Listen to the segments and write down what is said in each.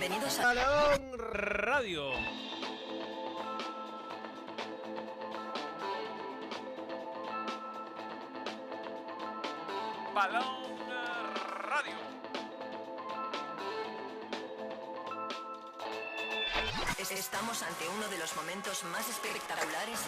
Bienvenidos a Balón Radio. Balón Radio. Es- Estamos ante uno de los momentos más espectaculares.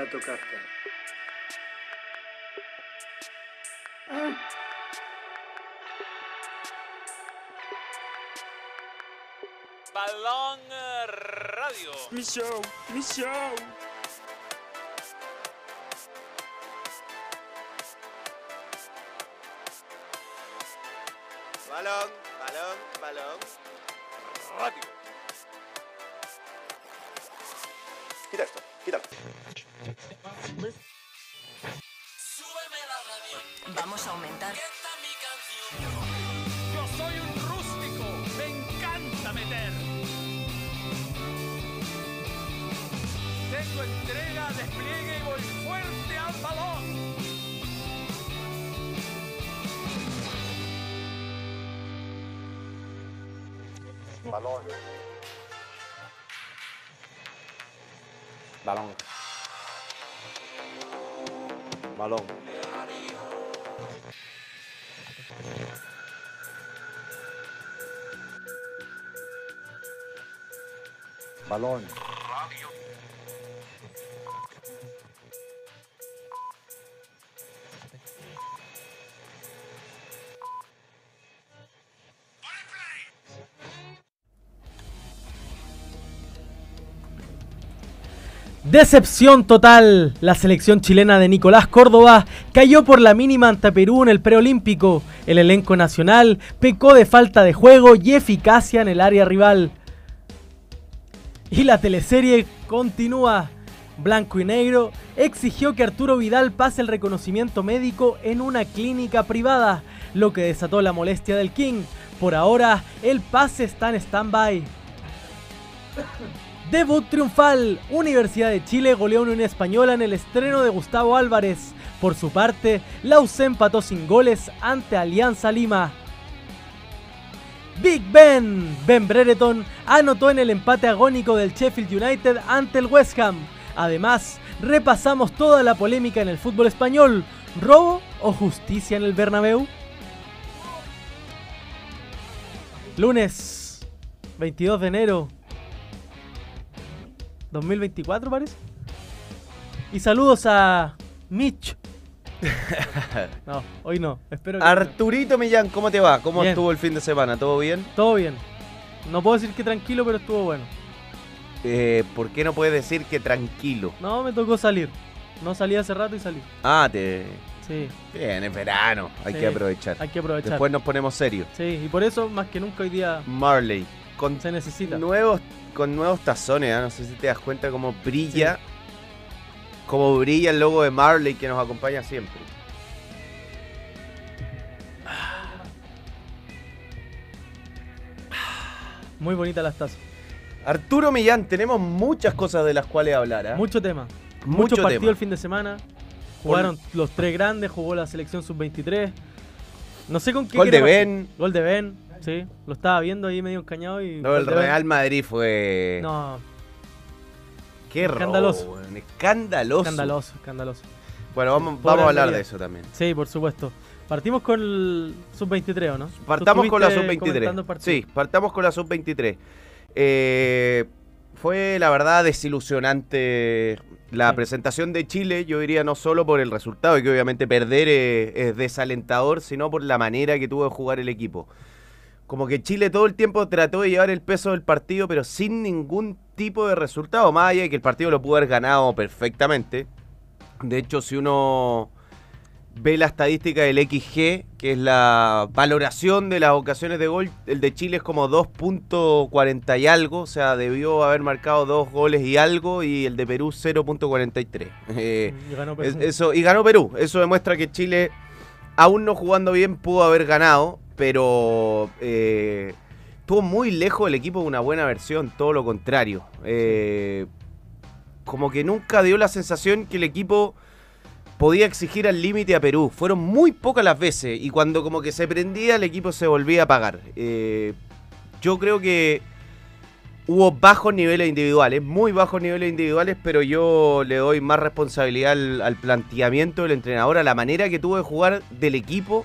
Evita tocarte. Balón Radio. Mi show, Decepción total. La selección chilena de Nicolás Córdoba cayó por la mínima ante Perú en el preolímpico. El elenco nacional pecó de falta de juego y eficacia en el área rival. Y la teleserie continúa. Blanco y Negro exigió que Arturo Vidal pase el reconocimiento médico en una clínica privada, lo que desató la molestia del King. Por ahora, el pase está en stand-by. Debut triunfal. Universidad de Chile goleó a Unión Española en el estreno de Gustavo Álvarez. Por su parte, la empató sin goles ante Alianza Lima. Big Ben. Ben Brereton anotó en el empate agónico del Sheffield United ante el West Ham. Además, repasamos toda la polémica en el fútbol español. ¿Robo o justicia en el Bernabéu? Lunes 22 de enero 2024 parece. Y saludos a Mitch. No, hoy no. Espero que Arturito Millán, ¿cómo te va? ¿Cómo Bien. estuvo el fin de semana? ¿Todo bien? todo bien. No puedo decir que tranquilo, pero estuvo bueno. Eh, ¿Por qué no puedes decir que tranquilo? No, me tocó salir. No salí hace rato y salí. Ah, te... Sí, Bien, es verano, hay Sí, que aprovechar. hay que aprovechar. Después nos ponemos serios. Sí, y por eso más que nunca hoy día Marley, con se necesita. nuevos, con nuevos tazones, ¿ah? no sé si te das cuenta cómo brilla, cómo brilla el logo de Marley que nos acompaña siempre. Muy bonitas las tazas. Arturo Millán, tenemos muchas cosas de las cuales hablar. ¿ah? Mucho tema. Mucho Muchos partidos tema. el fin de semana. Jugaron los tres grandes, jugó la selección sub-23. No sé con qué. Gol de. Ben. Gol de Ben, sí. Lo estaba viendo ahí medio encañado y. No, el. Real Madrid fue... No, Qué robo, escandaloso. weón, escandaloso. escandaloso, escandaloso. Bueno, vamos, vamos a hablar de eso también. Sí, por supuesto. Partimos con el sub-23, ¿o no? ¿Tú Partamos con la estuviste comentando sub-23. el partido? Sí, partamos con la sub-23. Eh, fue la verdad desilusionante la Sí. presentación de Chile, yo diría no solo por el resultado, y que obviamente perder es, es desalentador, sino por la manera que tuvo de jugar el equipo. Como que Chile todo el tiempo trató de llevar el peso del partido, pero sin ningún tipo de resultado, más allá de que el partido lo pudo haber ganado perfectamente. De hecho, si uno ve la estadística del XG, que es la valoración de las ocasiones de gol, el de Chile es como 2.40 y algo, o sea, debió haber marcado dos goles y algo, y el de Perú 0.43. Eh, Y eso, y ganó Perú, eso demuestra que Chile, aún no jugando bien, pudo haber ganado, pero eh, estuvo muy lejos el equipo de una buena versión, todo lo contrario. Eh, como que nunca dio la sensación que el equipo podía exigir al límite a Perú. Fueron muy pocas las veces y cuando como que se prendía el equipo se volvía a apagar. Eh, yo creo que hubo bajos niveles individuales, muy bajos niveles individuales, pero yo le doy más responsabilidad al, al planteamiento del entrenador, a la manera que tuvo de jugar del equipo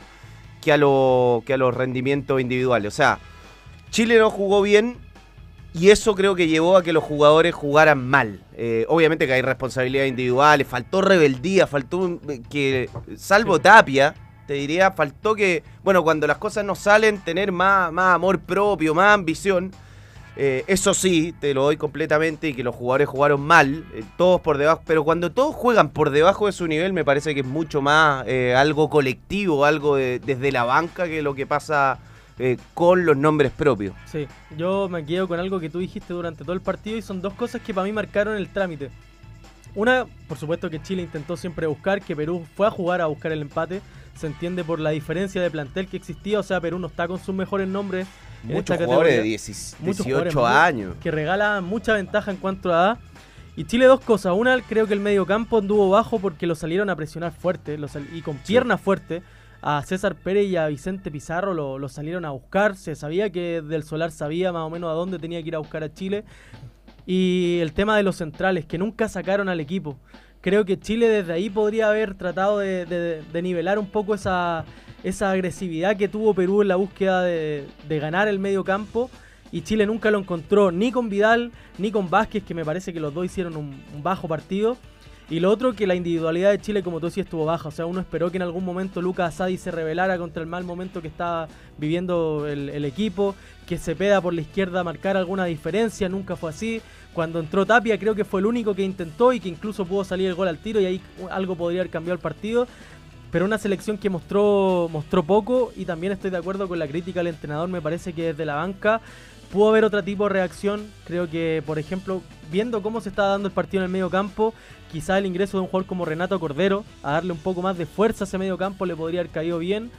que a, lo, que a los rendimientos individuales. O sea, Chile no jugó bien y eso creo que llevó a que los jugadores jugaran mal. Eh, obviamente que hay responsabilidades individuales, faltó rebeldía, faltó que, salvo Tapia, te diría, faltó que, bueno, cuando las cosas no salen, tener más, más amor propio, más ambición. Eh, eso sí, te lo doy completamente y que los jugadores jugaron mal, todos por debajo, pero cuando todos juegan por debajo de su nivel me parece que es mucho más algo colectivo, algo desde la banca que lo que pasa eh, con los nombres propios. Sí, yo me quedo con algo que tú dijiste durante todo el partido y son dos cosas que para mí marcaron el trámite. Una, por supuesto que Chile intentó siempre buscar, que Perú fue a jugar a buscar el empate. Se entiende por la diferencia de plantel que existía, o sea, Perú no está con sus mejores nombres. Muchos jugadores de 18 años. Que regala mucha ventaja en cuanto a edad. Y Chile dos cosas. Una, creo que el medio campo anduvo bajo porque lo salieron a presionar fuerte y con piernas fuertes a César Pérez y a Vicente Pizarro lo, salieron a buscar. Se sabía que Del Solar sabía más o menos a dónde tenía que ir a buscar a Chile. Y el tema de los centrales, que nunca sacaron al equipo. Creo que Chile desde ahí podría haber tratado de, nivelar un poco esa, esa, agresividad que tuvo Perú en la búsqueda de, ganar el medio campo. Y Chile nunca lo encontró ni con Vidal ni con Vázquez, que me parece que los dos hicieron un bajo partido. Y lo otro, que la individualidad de Chile, como tú decías, estuvo baja. O sea, uno esperó que en algún momento Lucas Asadi se rebelara contra el mal momento que estaba viviendo el, equipo, que se peda por la izquierda marcar alguna diferencia. Nunca fue así. Cuando entró Tapia, creo que fue el único que intentó y que incluso pudo salir el gol al tiro y ahí algo podría haber cambiado el partido. Pero una selección que mostró, mostró poco y también estoy de acuerdo con la crítica al entrenador. Me parece que desde la banca pudo haber otro tipo de reacción. Creo que, por ejemplo, viendo cómo se estaba dando el partido en el medio campo, quizá el ingreso de un jugador como Renato Cordero a darle un poco más de fuerza a ese medio campo le podría haber caído bien.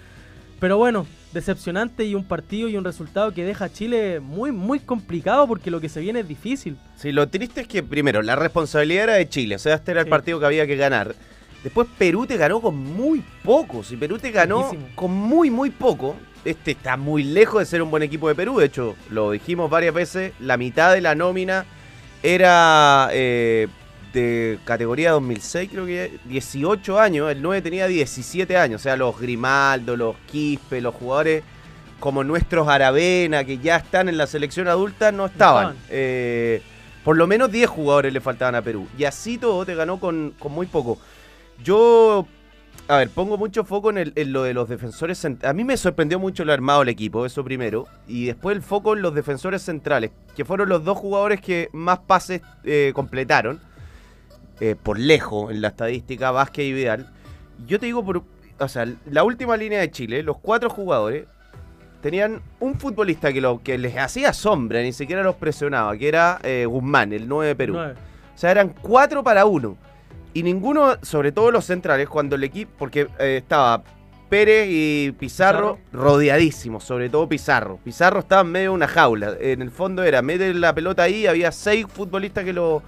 Pero bueno, decepcionante y un partido y un resultado que deja a Chile muy, muy complicado porque lo que se viene es difícil. Sí, lo triste es que primero la responsabilidad era de Chile, o sea, este era el partido que había que ganar. Después Perú te ganó con muy poco, si Perú te ganó con muy, muy poco, este está muy lejos de ser un buen equipo de Perú, de hecho, lo dijimos varias veces, la mitad de la nómina era... Eh, de categoría 2006, creo que 18 años, el 9 tenía 17 años, o sea, los Grimaldo, los Quispe, los jugadores como nuestros Aravena, que ya están en la selección adulta, no estaban. Eh, por lo menos 10 jugadores le faltaban a Perú. Y así todo te ganó con, muy poco. Yo, a ver, pongo mucho foco en, lo de los defensores A mí me sorprendió mucho lo armado del equipo, eso primero. Y después el foco en los defensores centrales, que fueron los dos jugadores que más pases eh, completaron. Eh, por lejos en la estadística Vázquez y Vidal. Yo te digo, por, o sea, la última línea de Chile, los cuatro jugadores tenían un futbolista que, lo, que les hacía sombra, ni siquiera los presionaba, que era eh, Guzmán, el 9 de Perú. O sea, eran cuatro para uno. Y ninguno, sobre todo los centrales, cuando el equipo, porque eh, estaba Pérez y Pizarro, rodeadísimos, sobre todo Pizarro. Pizarro estaba en medio de una jaula. En el fondo era meter la pelota ahí, había seis futbolistas que lo,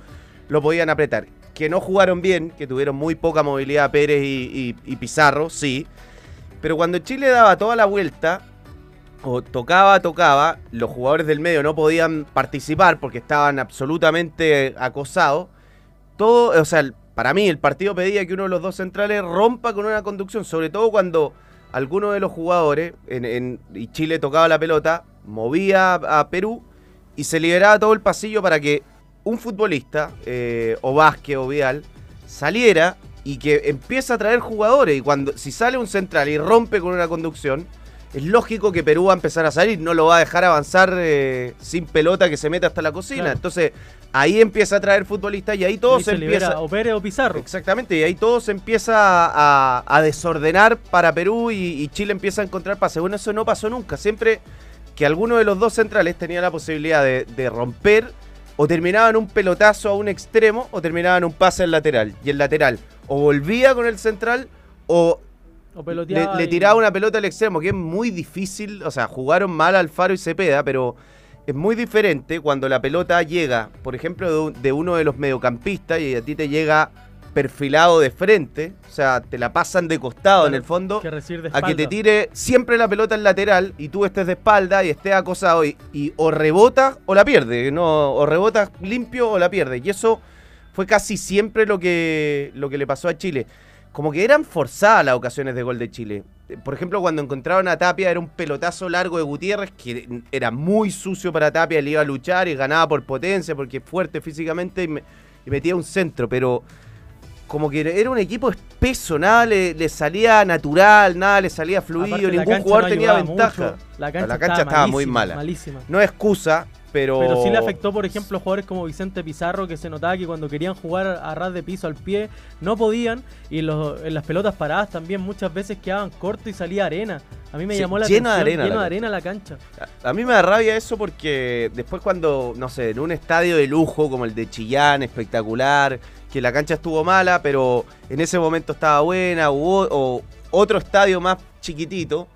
lo podían apretar que no jugaron bien, que tuvieron muy poca movilidad Pérez y, Pizarro, sí. Pero cuando Chile daba toda la vuelta, o tocaba, tocaba, los jugadores del medio no podían participar porque estaban absolutamente acosados. Todo, o sea, para mí el partido pedía que uno de los dos centrales rompa con una conducción, sobre todo cuando alguno de los jugadores, en, y Chile tocaba la pelota, movía a Perú y se liberaba todo el pasillo para que un futbolista, eh, o Vázquez o Vial, saliera y que empieza a traer jugadores. Y cuando si sale un central y rompe con una conducción, es lógico que Perú va a empezar a salir, no lo va a dejar avanzar eh, sin pelota que se meta hasta la cocina. Entonces, ahí empieza a traer futbolistas y ahí todo se, empieza. O Pérez o Pizarro. Exactamente, y ahí todo se empieza a, desordenar para Perú y, Chile empieza a encontrar pases. Bueno, eso no pasó nunca. Siempre que alguno de los dos centrales tenía la posibilidad de, de romper o terminaban un pelotazo a un extremo o terminaban un pase al lateral. Y el lateral o volvía con el central o, O le, y- tiraba una pelota al extremo, que es muy difícil. O sea, jugaron mal Alfaro y Cepeda, pero es muy diferente cuando la pelota llega, por ejemplo, de, un- de uno de los mediocampistas y a ti te llega perfilado de frente. O sea, te la pasan de costado en el fondo. que de A que te tire siempre la pelota en lateral y tú estés de espalda y estés acosado y, y o rebota o la pierde, no, o rebota limpio o la pierde. Y eso fue casi siempre lo que, lo que le pasó a Chile. Como que eran forzadas las ocasiones de gol de Chile. Por ejemplo, cuando encontraron a Tapia era un pelotazo largo de Gutiérrez que era muy sucio para Tapia, le iba a luchar y ganaba por potencia porque es fuerte físicamente y, me- y metía un centro, pero como que era un equipo espeso, nada le, le salía natural, nada le salía fluido, Aparte, ningún jugador no tenía ventaja. mucho. La cancha, La cancha estaba muy mala. Malísima. No es excusa, pero... Pero sí le afectó, por ejemplo, a jugadores como Vicente Pizarro, que se notaba que cuando querían jugar a ras de piso al pie, no podían. Y los- en las pelotas paradas también muchas veces quedaban cortos y salía arena. A mí me Sí, llamó la lleno de arena lleno la de arena la cancha. A mí me da rabia eso porque después cuando, no sé, en un estadio de lujo como el de Chillán, espectacular, que la cancha estuvo mala, pero en ese momento estaba buena, hubo, o otro estadio más chiquitito,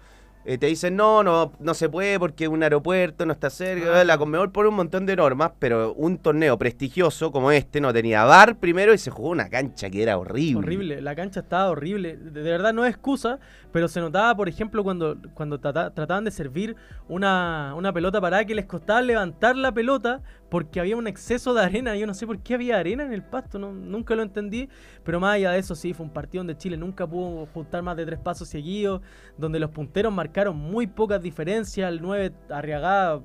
eh, te dicen, no, no, no se puede porque un aeropuerto no está cerca, Ah. la Conmebol pone un montón de normas, pero un torneo prestigioso como este no tenía bar primero y se jugó una cancha que era horrible. Horrible, la cancha estaba horrible. De, de verdad no es excusa, pero se notaba, por ejemplo, cuando, cuando trata- trataban de servir una, una pelota parada que les costaba levantar la pelota porque había un exceso de arena. Yo no sé por qué había arena en el pasto, no, nunca lo entendí. Pero más allá de eso, sí, fue un partido donde Chile nunca pudo juntar más de tres pasos seguidos, donde los punteros marcaron muy pocas diferencias. El 9 Arriagada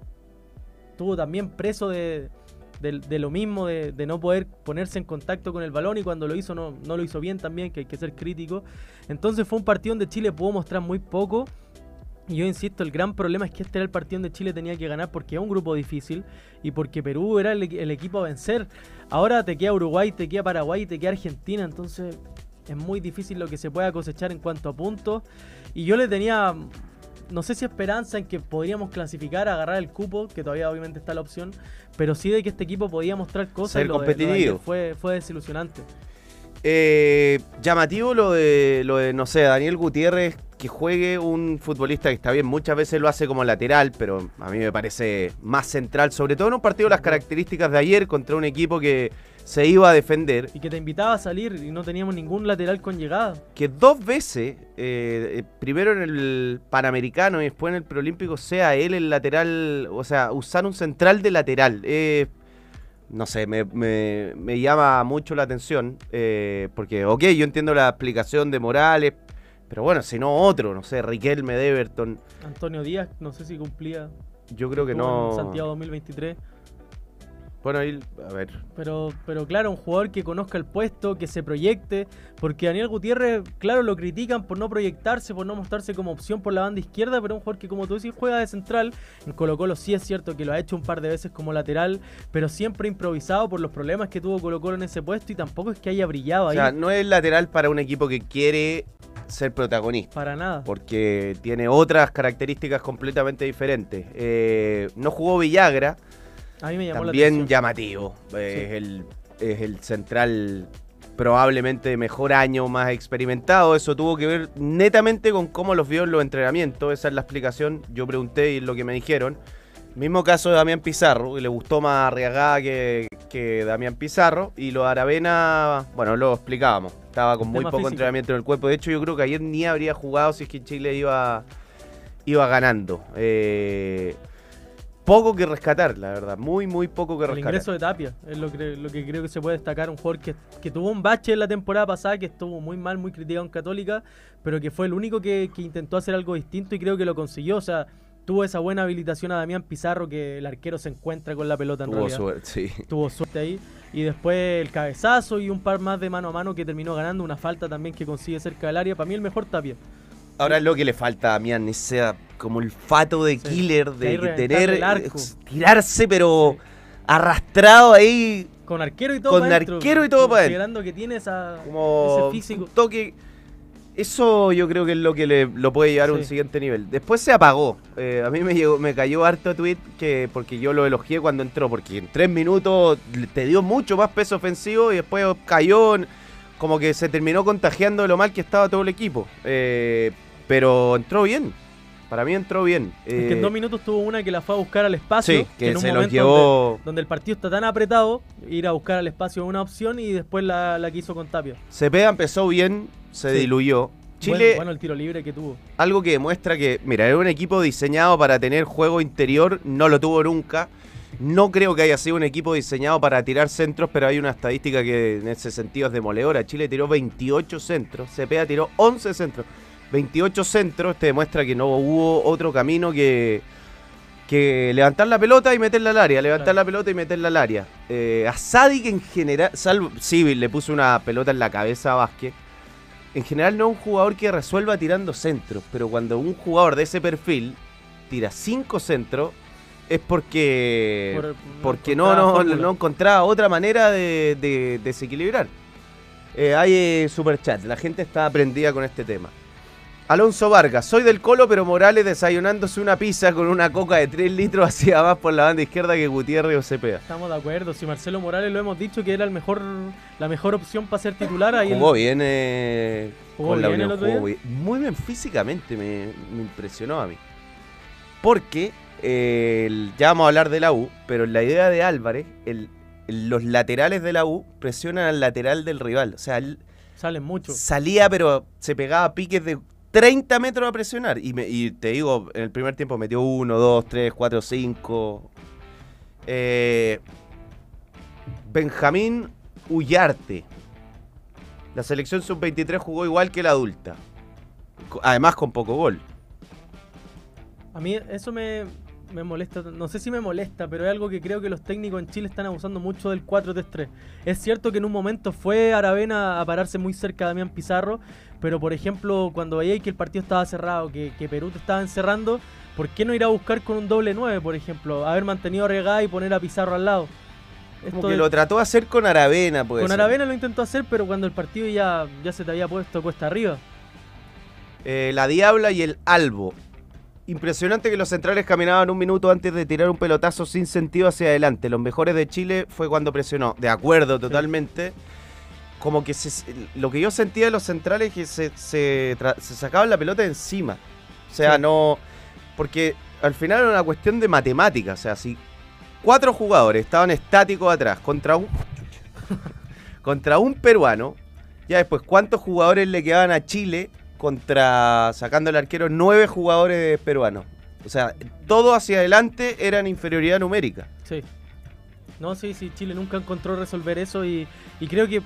estuvo también preso de, de- lo mismo, de, no poder ponerse en contacto con el balón y cuando lo hizo no, lo hizo bien también, que hay que ser crítico. Entonces fue un partido donde Chile pudo mostrar muy poco. Y yo insisto, el gran problema es que este era el partido donde Chile tenía que ganar porque es un grupo difícil y porque Perú era el, el equipo a vencer. Ahora te queda Uruguay, te queda Paraguay, te queda Argentina, entonces es muy difícil lo que se pueda cosechar en cuanto a puntos. Y yo le tenía, no sé si esperanza en que podríamos clasificar, agarrar el cupo, que todavía obviamente está la opción, pero sí de que este equipo podía mostrar cosas. Ser y lo de- lo de ayer competitivo. fue, fue desilusionante. Eh, llamativo lo de, lo de, no sé, Daniel Gutiérrez, que juegue un futbolista que está bien, muchas veces lo hace como lateral, pero a mí me parece más central, sobre todo en un partido de las características de ayer contra un equipo que se iba a defender, Y que te invitaba a salir y no teníamos ningún lateral con llegada. que dos veces, eh, primero en el Panamericano y después en el Preolímpico, sea él el lateral, o sea, usar un central de lateral. eh, no sé, me, me- me llama mucho la atención, eh, porque, ok, yo entiendo la explicación de Morales, pero bueno, si no otro, no sé, Riquelme de Everton, Antonio Díaz, no sé si cumplía. yo creo que no... En Santiago 2023. Bueno, ahí, a ver, Pero, pero claro, un jugador que conozca el puesto, que se proyecte, porque Daniel Gutiérrez, claro, lo critican por no proyectarse, por no mostrarse como opción por la banda izquierda, pero un jugador que como tú decís juega de central, en Colo Colo sí es cierto que lo ha hecho un par de veces como lateral, pero siempre improvisado por los problemas que tuvo Colo Colo en ese puesto y tampoco es que haya brillado o ahí sea, no es lateral para un equipo que quiere ser protagonista. para nada. porque tiene otras características completamente diferentes. Eh, no jugó Villagra, A mí me llamó la también atención. llamativo. Eh, Sí. Es, el, es el central probablemente de mejor año, más experimentado. Eso tuvo que ver netamente con cómo los vio en los entrenamientos. Esa es la explicación. Yo pregunté y es lo que me dijeron. Mismo caso de Damián Pizarro, que le gustó más Arriagada que, que Damián Pizarro. Y lo de Aravena, bueno, lo explicábamos. Estaba con El muy poco físico. entrenamiento en el cuerpo. De hecho, yo creo que ayer ni habría jugado si es que Chile iba, iba ganando. Eh, poco que rescatar, la verdad. Muy, muy poco que El rescatar. ingreso de Tapia es lo que, lo que creo que se puede destacar. Un jugador que, que tuvo un bache en la temporada pasada, que estuvo muy mal, muy criticado en Católica, pero que fue el único que, que intentó hacer algo distinto y creo que lo consiguió. O sea, tuvo esa buena habilitación a Damián Pizarro que el arquero se encuentra con la pelota en Tuvo realidad. suerte, sí. Tuvo suerte ahí. Y después el cabezazo y un par más de mano a mano que terminó ganando. Una falta también que consigue cerca del área. Para mí el mejor Tapia. Ahora lo que le falta a Damián es sea como el fato de Sí. killer, de tener, el arco. tirarse, pero arrastrado ahí, Con arquero y todo Con pa' dentro, arquero y todo pa' dentro. Considerando que tiene esa, como ese físico. un toque. Eso yo creo que es lo que le, lo puede llevar a un siguiente nivel. Después se apagó. Eh, a mí me, llegó, me cayó harto tweet que porque yo lo elogié cuando entró, porque en tres minutos te dio mucho más peso ofensivo y después cayó. como que se terminó contagiando de lo mal que estaba todo el equipo. Eh, pero entró bien. Para mí entró bien. Es que en Eh, dos minutos tuvo una que la fue a buscar al espacio. Sí, que en un se momento llevó- Donde, donde el partido está tan apretado, ir a buscar al espacio es una opción y después la, la quiso con Tapia. Cepeda empezó bien, se Sí. diluyó. Bueno, Chile, bueno, el tiro libre que tuvo. algo que demuestra que, mira, era un equipo diseñado para tener juego interior, no lo tuvo nunca. No creo que haya sido un equipo diseñado para tirar centros, pero hay una estadística que en ese sentido es demoledora. Chile tiró 28 centros, Cepeda tiró 11 centros. 28 centros, te demuestra que no hubo otro camino que, que levantar la pelota y meterla al área, levantar Claro. la pelota y meterla al área. Eh, a Sadik en general, salvo, sí, le puso una pelota en la cabeza a Vázquez. En general no es un jugador que resuelva tirando centros, pero cuando un jugador de ese perfil tira cinco centros, es porque, Por- porque no no, encontraba no, encontraba otra manera de, de desequilibrar. Eh, hay eh, superchat, la gente está aprendida con este tema. Alonso Vargas, soy del Colo, pero Morales desayunándose una pizza con una coca de 3 litros hacia más por la banda izquierda que Gutiérrez o Cepeda. Estamos de acuerdo. Si Marcelo Morales lo hemos dicho que era el mejor, la mejor opción para ser titular. Ahí Jugó el- bien eh, ¿Jugó con la el Unión, otro jugó día? bien. Muy bien físicamente, me, me impresionó a mí. Porque, eh, el- ya vamos a hablar de la U, pero la idea de Álvarez, el- el- los laterales de la U presionan al lateral del rival. O sea, él Salen mucho. salía, pero se pegaba piques de 30 metros a presionar. Y, me- y te digo, en el primer tiempo metió 1, 2, 3, 4, 5. Eh, Benjamín Ullarte. La selección sub-23 jugó igual que la adulta. Además con poco gol. A mí eso me, me molesta, no sé si me molesta, pero es algo que creo que los técnicos en Chile están abusando mucho del 4-3-3. Es cierto que en un momento fue Aravena a pararse muy cerca de Damián Pizarro, pero por ejemplo, cuando veíais que el partido estaba cerrado, que, que Perú te estaba encerrando, ¿por qué no ir a buscar con un doble 9, por ejemplo? Haber mantenido a Regá y poner a Pizarro al lado. Como Esto que de- lo trató de hacer con Aravena, pues. con Aravena lo intentó hacer, pero cuando el partido ya, ya se te había puesto cuesta arriba. Eh, la Diabla y el Albo. Impresionante que los centrales caminaban un minuto antes de tirar un pelotazo sin sentido hacia adelante. Los mejores de Chile fue cuando presionó. De acuerdo, totalmente. Como que se- lo que yo sentía de los centrales es que se, se, sacaban la pelota encima. O sea, Sí. no. Porque al final era una cuestión de matemática. O sea, si cuatro jugadores estaban estáticos atrás contra un. contra un peruano. Ya después, ¿cuántos jugadores le quedaban a Chile contra, sacando el arquero, nueve jugadores peruanos? O sea, todo hacia adelante era en inferioridad numérica. Sí. No, sí, sí, Chile nunca encontró resolver eso y, y creo que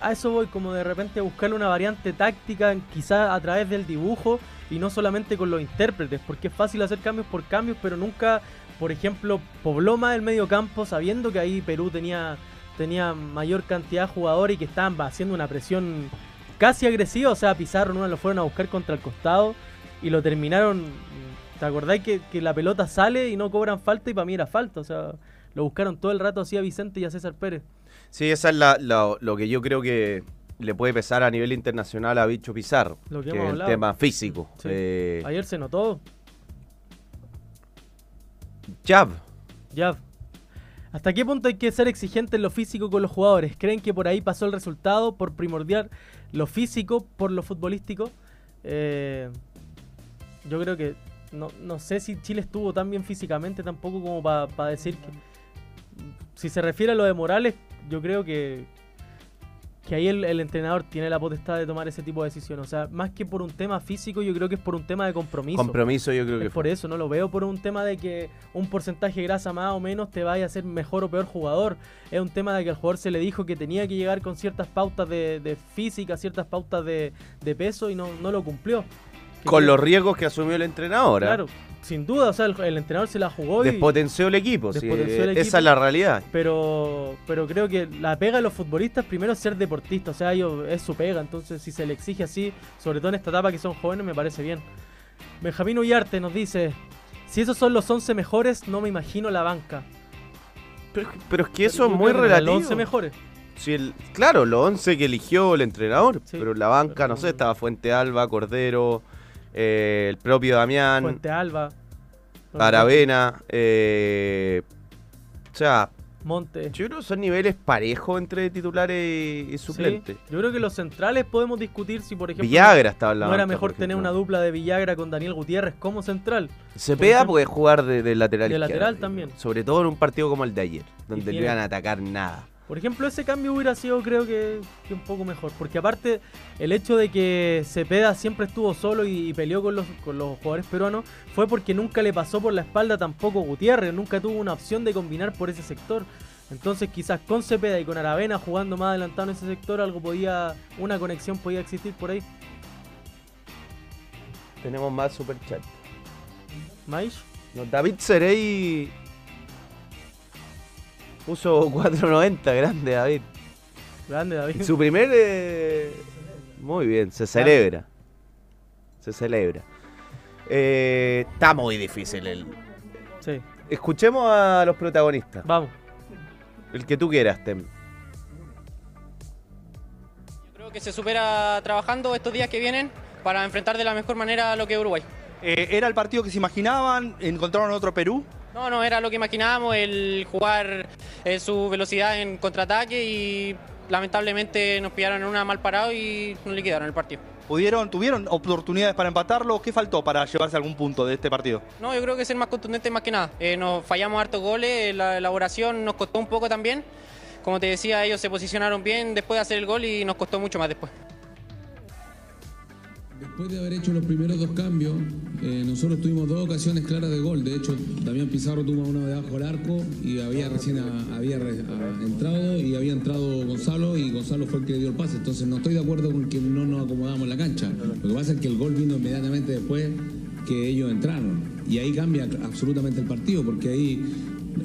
a eso voy como de repente buscarle una variante táctica, quizás a través del dibujo y no solamente con los intérpretes, porque es fácil hacer cambios por cambios, pero nunca, por ejemplo, pobló más el medio campo sabiendo que ahí Perú tenía, tenía mayor cantidad de jugadores y que estaban haciendo una presión casi agresiva, o sea, Pizarro no lo fueron a buscar contra el costado y lo terminaron, ¿te acordáis que, que la pelota sale y no cobran falta y para mí era falta? O sea, lo buscaron todo el rato así a Vicente y a César Pérez. Sí, esa es la- la- lo que yo creo que le puede pesar a nivel internacional a Bicho Pizarro. Lo que es el tema físico. Sí. Eh, Ayer se notó, Jab. ya. ¿Hasta qué punto hay que ser exigente en lo físico con los jugadores? ¿Creen que por ahí pasó el resultado por primordial lo físico por lo futbolístico? Eh, yo creo que no, no sé si Chile estuvo tan bien físicamente tampoco como para decir que... Si se refiere a lo de Morales, yo creo que, que ahí el, el entrenador tiene la potestad de tomar ese tipo de decisiones. O sea, más que por un tema físico, yo creo que es por un tema de compromiso. Compromiso yo creo que Es por fue. eso, no lo veo por un tema de que un porcentaje de grasa más o menos te vaya a hacer mejor o peor jugador. Es un tema de que al jugador se le dijo que tenía que llegar con ciertas pautas de, de física, ciertas pautas de, de peso y no, no lo cumplió. Con los riesgos que asumió el entrenador. ¿ah? Claro, sin duda, o sea, el, el entrenador se la jugó y... Despotenció el equipo. sí, Despotenció el Esa equipo. es la realidad. Pero, pero creo que la pega de los futbolistas primero es ser deportista, o sea, ellos, es su pega, entonces si se le exige así, sobre todo en esta etapa que son jóvenes, me parece bien. Benjamín Ullarte nos dice, si esos son los 11 mejores, no me imagino la banca. Pero, pero es que eso es muy relativo. Los 11 mejores. Si el- claro, los 11 que eligió el entrenador, Sí. pero la banca, no sé, estaba Fuente Alba, Cordero, eh, el propio Damián, Fuente Alba. Aravena, eh, o sea, Monte. Yo creo que son niveles parejos entre titulares y suplentes. Yo creo que los centrales podemos discutir si, por ejemplo, Villagra estaba no era mejor tener una dupla de Villagra con Daniel Gutiérrez como central. Cepeda ejemplo, puede jugar de, de lateral de lateral también. Sobre todo en un partido como el de ayer, donde no iban a atacar nada. Por ejemplo, ese cambio hubiera sido creo que, que un poco mejor. Porque aparte, el hecho de que Cepeda siempre estuvo solo y, y peleó con los, con los jugadores peruanos fue porque nunca le pasó por la espalda tampoco Gutiérrez. Nunca tuvo una opción de combinar por ese sector. Entonces quizás con Cepeda y con Aravena jugando más adelantado en ese sector, algo podía, una conexión podía existir por ahí. Tenemos más superchat. Maish, No, David Serey puso 4.90, grande David. grande David. Su primer... eh, Muy bien, se celebra. Se celebra. Eh, está muy difícil el... Sí, Escuchemos a los protagonistas. vamos. El que tú quieras, Tem. Creo que se supera trabajando estos días que vienen para enfrentar de la mejor manera a lo que es Uruguay. Eh, ¿Era el partido que se imaginaban? ¿Encontraron otro Perú? No, no, era lo que imaginábamos, el jugar eh, su velocidad en contraataque y lamentablemente nos pillaron en una mal parado y nos liquidaron el partido. ¿Pudieron, ¿Tuvieron oportunidades para empatarlo? ¿Qué faltó para llevarse algún punto de este partido? No, yo creo que ser más contundente más que nada. Eh, nos fallamos hartos goles, la elaboración nos costó un poco también. Como te decía, ellos se posicionaron bien después de hacer el gol y nos costó mucho más después. Después de haber hecho los primeros dos cambios, eh, nosotros tuvimos dos ocasiones claras de gol. De hecho, Damián Pizarro tuvo una debajo del arco y había recién había entrado y había entrado Gonzalo y Gonzalo fue el que dio el pase. Entonces no estoy de acuerdo con que no nos acomodamos en la cancha. Lo que pasa es que el gol vino inmediatamente después que ellos entraron. Y ahí cambia absolutamente el partido, porque ahí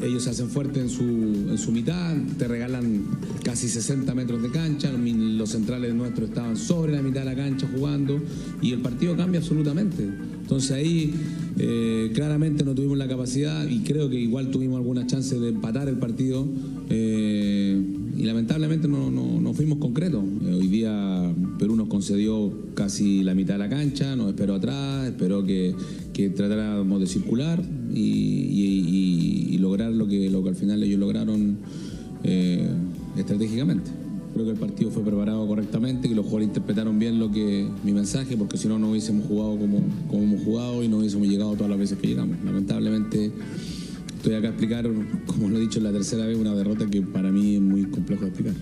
ellos se hacen fuertes en su, en su mitad, te regalan casi 60 metros de cancha, los centrales nuestros estaban sobre la mitad de la cancha jugando y el partido cambia absolutamente. Entonces ahí eh, claramente no tuvimos la capacidad y creo que igual tuvimos algunas chances de empatar el partido eh, y lamentablemente no, no- no fuimos concretos. Eh, hoy día Perú nos concedió casi la mitad de la cancha, nos esperó atrás, esperó que, que tratáramos de circular y, lograr lo que, lo que al final ellos lograron eh, estratégicamente. Creo que el partido fue preparado correctamente, que los jugadores interpretaron bien lo que mi mensaje, porque si no, no hubiésemos jugado como, como hemos jugado y no hubiésemos llegado todas las veces que llegamos. Lamentablemente, estoy acá a explicar, como lo he dicho la tercera vez, una derrota que para mí es muy complejo de explicar.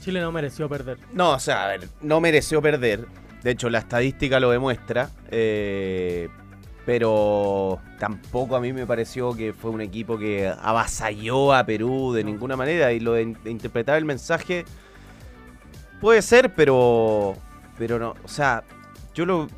Chile no mereció perder. No, o sea, a ver, no mereció perder. De hecho, la estadística lo demuestra. eh, pero tampoco a mí me pareció que fue un equipo que avasalló a Perú de ninguna manera. Y lo de, in- de interpretar el mensaje puede ser, pero. Pero no. O sea, yo lo.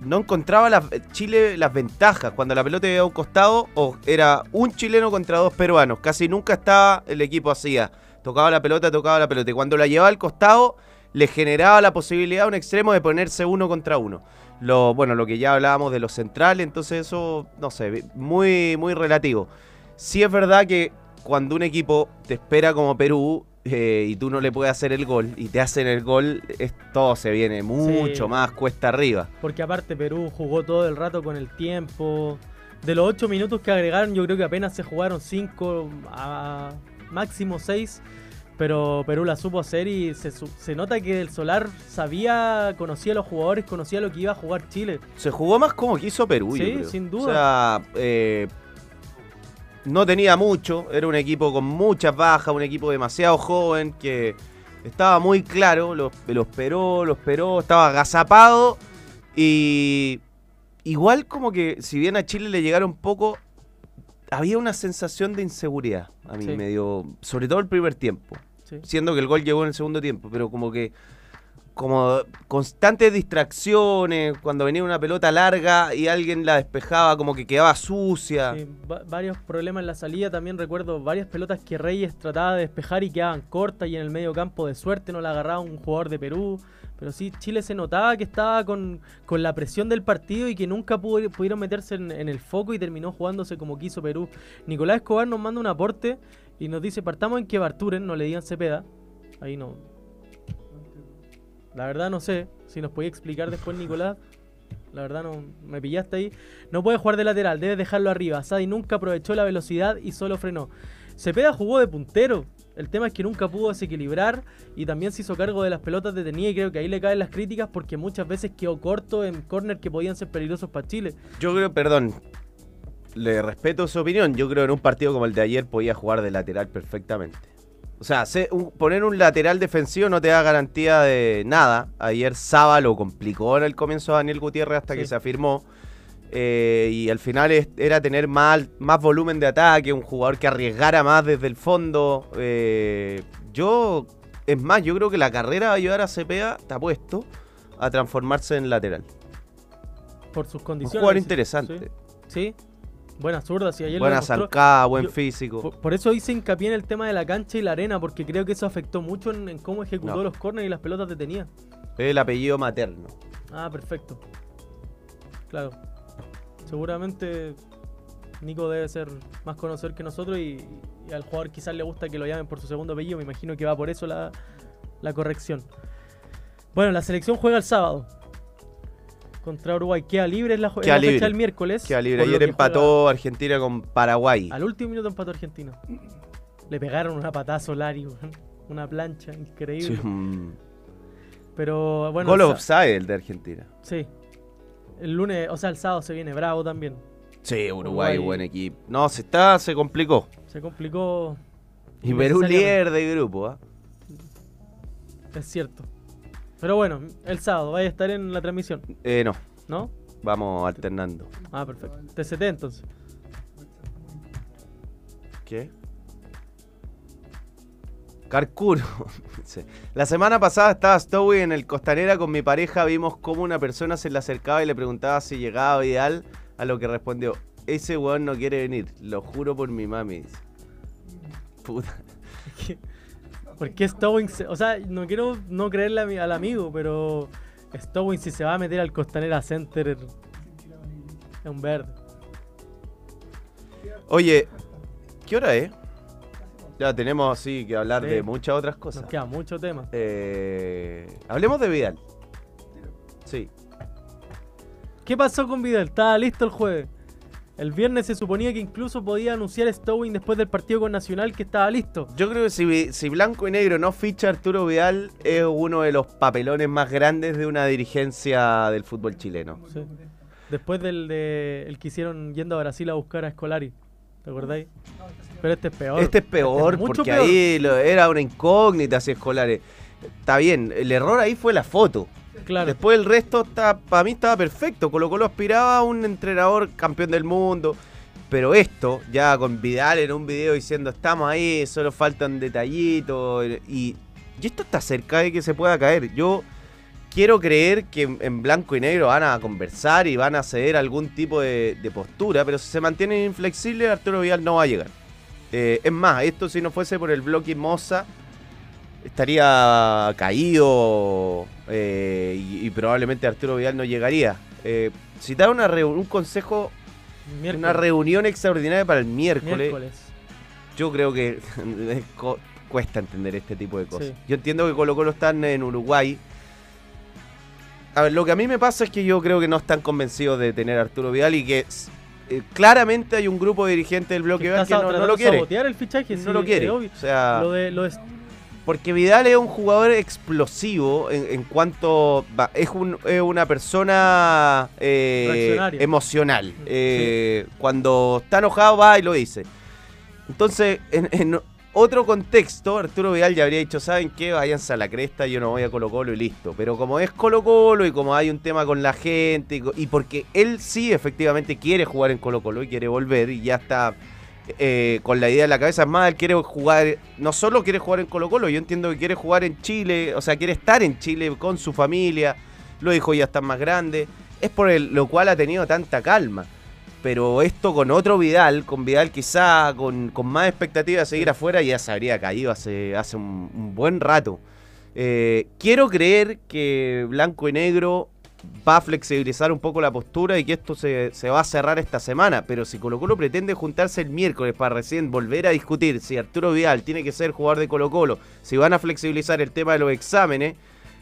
No encontraba las, Chile las ventajas. Cuando la pelota iba a un costado, o era un chileno contra dos peruanos. Casi nunca estaba el equipo hacía. Tocaba la pelota, tocaba la pelota. Y cuando la llevaba al costado, le generaba la posibilidad a un extremo de ponerse uno contra uno. Lo, bueno, lo que ya hablábamos de los centrales, entonces eso, no sé, muy, muy relativo. Sí es verdad que cuando un equipo te espera como Perú eh, y tú no le puedes hacer el gol y te hacen el gol, es, todo se viene mucho más cuesta arriba. Porque aparte Perú jugó todo el rato con el tiempo. De los 8 minutos que agregaron, yo creo que apenas se jugaron 5 a máximo 6. Pero Perú la supo hacer y se, se nota que el Solar sabía, conocía a los jugadores, conocía lo que iba a jugar Chile. Se jugó más como quiso Perú, yo Sí, creo. sin O duda. sea, eh, no tenía mucho, era un equipo con muchas bajas, un equipo demasiado joven que estaba muy claro, los, los esperó, los esperó, estaba agazapado y igual como que si bien a Chile le llegaron poco, había una sensación de inseguridad a mí Sí. me dio, sobre todo el primer tiempo, Sí. siendo que el gol llegó en el segundo tiempo, pero como que como constantes distracciones, cuando venía una pelota larga y alguien la despejaba, como que quedaba sucia. Sí, va- varios problemas en la salida. También recuerdo varias pelotas que Reyes trataba de despejar y quedaban cortas y en el medio campo de suerte no la agarraba un jugador de Perú. Pero sí, Chile se notaba que estaba con, con la presión del partido y que nunca pudo- pudieron meterse en, en el foco y terminó jugándose como quiso Perú. Nicolás Escobar nos manda un aporte y nos dice, partamos en que Barturen, no le digan Cepeda. Ahí no. La verdad no sé si nos podía explicar después Nicolás. La verdad no me pillaste ahí. No puede jugar de lateral, debes dejarlo arriba. Sadi nunca aprovechó la velocidad y solo frenó. Cepeda jugó de puntero. El tema es que nunca pudo desequilibrar y también se hizo cargo de las pelotas detenidas y creo que ahí le caen las críticas porque muchas veces quedó corto en córner que podían ser peligrosos para Chile. Yo creo, perdón, le respeto su opinión. Yo creo que en un partido como el de ayer podía jugar de lateral perfectamente. O sea, se- un- poner un lateral defensivo no te da garantía de nada. Ayer Saba lo complicó en el comienzo a Daniel Gutiérrez hasta que se afirmó. Eh, y al final era tener más, más volumen de ataque, un jugador que arriesgara más desde el fondo. Eh, yo, es más, yo creo que la carrera va a ayudar a Cepeda, te apuesto, a transformarse en lateral. Por sus Un condiciones. jugador sí. interesante. Sí. Buena zurda, sí, ayer Buena zancada, buen Yo- físico. Por, eso hice hincapié en el tema de la cancha y la arena, porque creo que eso afectó mucho en, en cómo ejecutó No. los corners y las pelotas detenidas. Es el apellido materno. Ah, perfecto. Claro. Seguramente Nico debe ser más conocedor que nosotros y, y al jugador quizás le gusta que lo llamen por su segundo apellido. Me imagino que va por eso la, la corrección. Bueno, la selección juega el sábado. Contra Uruguay. Queda libre en la, ju- en Queda la fecha del miércoles. Queda libre. Ayer que empató Argentina con Paraguay. Al último minuto empató Argentina. Le pegaron una patada a Solari, una plancha increíble. Sí, Pero bueno, Gol offside el de Argentina. Sí. El lunes, o sea, el sábado se viene bravo también. Sí, Uruguay, Uruguay. buen equipo. No, se está, se complicó. Se complicó, Y Perú líder de grupo, ¿ah? es cierto. Pero bueno, el sábado vaya a estar en la transmisión, Eh, no, ¿no? vamos alternando. Ah, perfecto. TCT entonces. ¿Qué? Carcuro. La semana pasada estaba Stowy en el Costanera con mi pareja. Vimos cómo una persona se le acercaba y le preguntaba si llegaba Vidal. A lo que respondió: Ese weón no quiere venir. Lo juro por mi mami. Puta. ¿Por qué Stowing? se- O sea, no quiero no creerle mi- al amigo, pero Stowing si se va a meter al Costanera Center es un verde. Oye, ¿qué hora es? Ya tenemos así que hablar Sí. de muchas otras cosas. Nos queda mucho tema. Eh, hablemos de Vidal. Sí. ¿Qué pasó con Vidal? Estaba listo el jueves. El viernes se suponía que incluso podía anunciar Stowing después del partido con Nacional que estaba listo. Yo creo que si, Vi- si Blanco y Negro no ficha Arturo Vidal, es uno de los papelones más grandes de una dirigencia del fútbol chileno. Sí. Después del de, el que hicieron yendo a Brasil a buscar a Escolari. ¿Te acordáis? Pero este es peor. Este es peor, mucho porque peor. ahí lo- era una incógnita si escolares. Está bien, el error ahí fue la foto. Claro. Después el resto está, para mí estaba perfecto. Colo Colo aspiraba a un entrenador campeón del mundo. Pero esto, ya con Vidal en un video diciendo estamos ahí, solo faltan detallitos. Y, y esto está cerca de que se pueda caer. Yo quiero creer que en- blanco y negro van a conversar y van a ceder algún tipo de, de postura. Pero si se mantienen inflexibles, Arturo Vidal no va a llegar. Eh, es más, esto si no fuese por el bloque Moza, estaría caído eh, y, y probablemente Arturo Vidal no llegaría. Eh, citar una un consejo, Miércoles. una reunión extraordinaria para el miércoles, Miércoles. yo creo que cuesta entender este tipo de cosas. Sí. Yo entiendo que Colo Colo están en Uruguay. A ver, lo que a mí me pasa es que yo creo que no están convencidos de tener a Arturo Vidal y que eh, claramente hay un grupo de dirigentes del bloque Que que no, lo quiere. sabotear el fichaje, No sí, lo quiere. O sea, Lo de, lo de- porque Vidal es un jugador explosivo en, en cuanto. va, es, un- es una persona eh, emocional. Eh, Cuando está enojado va y lo dice. Entonces, en, en otro contexto, Arturo Vidal ya habría dicho: ¿Saben qué? Váyanse a la cresta, yo no voy a Colo Colo y listo. Pero como es Colo Colo y como hay un tema con la gente y, y porque él sí efectivamente quiere jugar en Colo Colo y quiere volver y ya está eh, con la idea en la cabeza. Es más, él quiere jugar, no solo quiere jugar en Colo Colo, yo entiendo que quiere jugar en Chile, o sea, quiere estar en Chile con su familia. Lo dijo, ya está más grande. Es por el- lo cual ha tenido tanta calma. Pero esto con otro Vidal, con Vidal quizá con, con más expectativa de seguir afuera, ya se habría caído hace, hace un, un buen rato. Eh, quiero creer que Blanco y Negro va a flexibilizar un poco la postura y que esto se, se va a cerrar esta semana. Pero si Colo Colo pretende juntarse el miércoles para recién volver a discutir si Arturo Vidal tiene que ser jugador de Colo Colo, si van a flexibilizar el tema de los exámenes,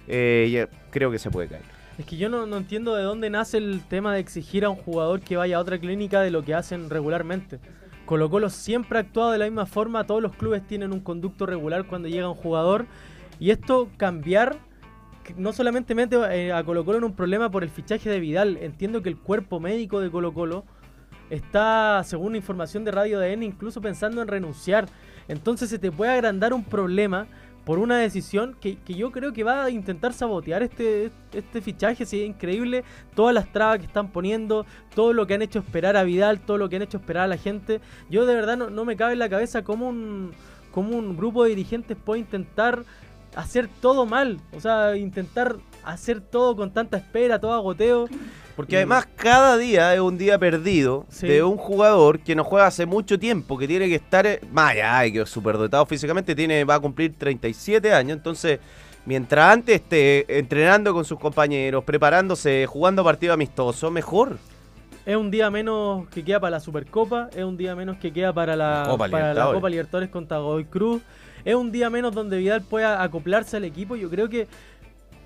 eh, creo que se puede caer. Es que yo no, no entiendo de dónde nace el tema de exigir a un jugador que vaya a otra clínica de lo que hacen regularmente. Colo Colo siempre ha actuado de la misma forma, todos los clubes tienen un conducto regular cuando llega un jugador y esto cambiar no solamente mete eh, a Colo Colo en un problema por el fichaje de Vidal, entiendo que el cuerpo médico de Colo Colo está, según información de Radio DN, incluso pensando en renunciar. Entonces se te puede agrandar un problema por una decisión que, que yo creo que va a intentar sabotear este, este fichaje. Sí, es increíble todas las trabas que están poniendo, todo lo que han hecho esperar a Vidal, todo lo que han hecho esperar a la gente. Yo de verdad no, no me cabe en la cabeza cómo un, cómo un grupo de dirigentes puede intentar hacer todo mal. O sea, intentar hacer todo con tanta espera, todo agoteo. Porque además cada día es un día perdido Sí. de un jugador que no juega hace mucho tiempo, que tiene que estar, eh, más allá que es superdotado físicamente, tiene, va a cumplir 37 años, entonces mientras antes esté entrenando con sus compañeros, preparándose, jugando partidos amistosos, mejor. Es un día menos que queda para la Supercopa, es un día menos que queda para la, Copa para la Libertadores. Copa Libertadores contra Godoy Cruz. Es un día menos donde Vidal pueda acoplarse al equipo. Yo creo que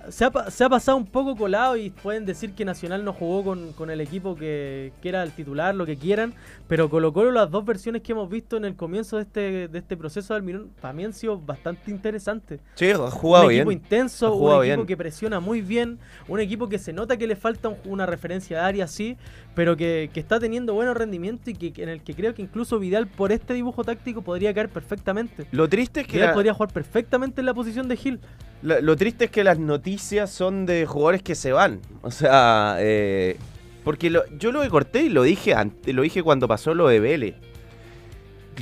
se ha, pa- se ha pasado un poco colado y pueden decir que Nacional no jugó con, con el equipo que, que era el titular, lo que quieran. Pero Colo Colo, las dos versiones que hemos visto en el comienzo de este, de este proceso de Almirón, para mí han sido bastante interesantes. Sí, ha jugado un bien. equipo intenso, un equipo bien. que presiona muy bien, un equipo que se nota que le falta un- una referencia de área, sí, pero que, que está teniendo buenos rendimientos y que, que en el que creo que incluso Vidal por este dibujo táctico podría caer perfectamente. Lo triste es que Vidal la- podría jugar perfectamente en la posición de Gil. lo triste es que las noticias son de jugadores que se van. O sea, eh, porque lo- yo lo corté y lo dije antes, lo dije cuando pasó lo de Vélez.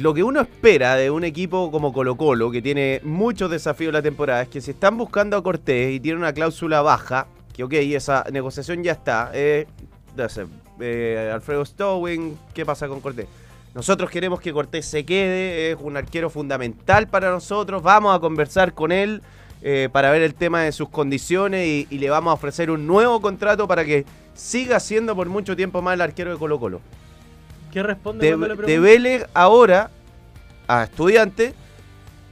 Lo que uno espera de un equipo como Colo Colo, que tiene muchos desafíos la temporada, es que si están buscando a Cortés y tiene una cláusula baja, que ok, esa negociación ya está, eh, no sé, eh, Alfredo Stowing, ¿qué pasa con Cortés? Nosotros queremos que Cortés se quede, es un arquero fundamental para nosotros, vamos a conversar con él eh, para ver el tema de sus condiciones y, y le vamos a ofrecer un nuevo contrato para que siga siendo por mucho tiempo más el arquero de Colo Colo. ¿Qué responde De, le de? Vélez ahora a estudiante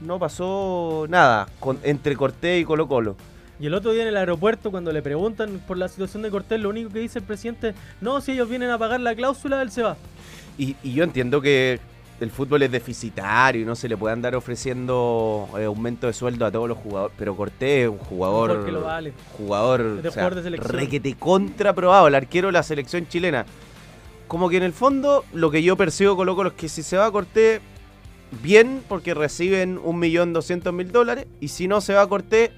no pasó nada con, entre Cortés y Colo Colo. Y el otro día en el aeropuerto, cuando le preguntan por la situación de Cortés, lo único que dice el presidente, no, si ellos vienen a pagar la cláusula, él se va. Y, y yo entiendo que el fútbol es deficitario y no se le puede andar ofreciendo eh, aumento de sueldo a todos los jugadores, pero Cortés es un jugador Mejor que lo vale. jugador, Es de o sea, jugador de selección. requete contraprobado, el arquero de la selección chilena. Como que en el fondo lo que yo percibo Colo Colo es que si se va a Cortés, bien, porque reciben 1.200.000 dólares, y si no se va a Cortés,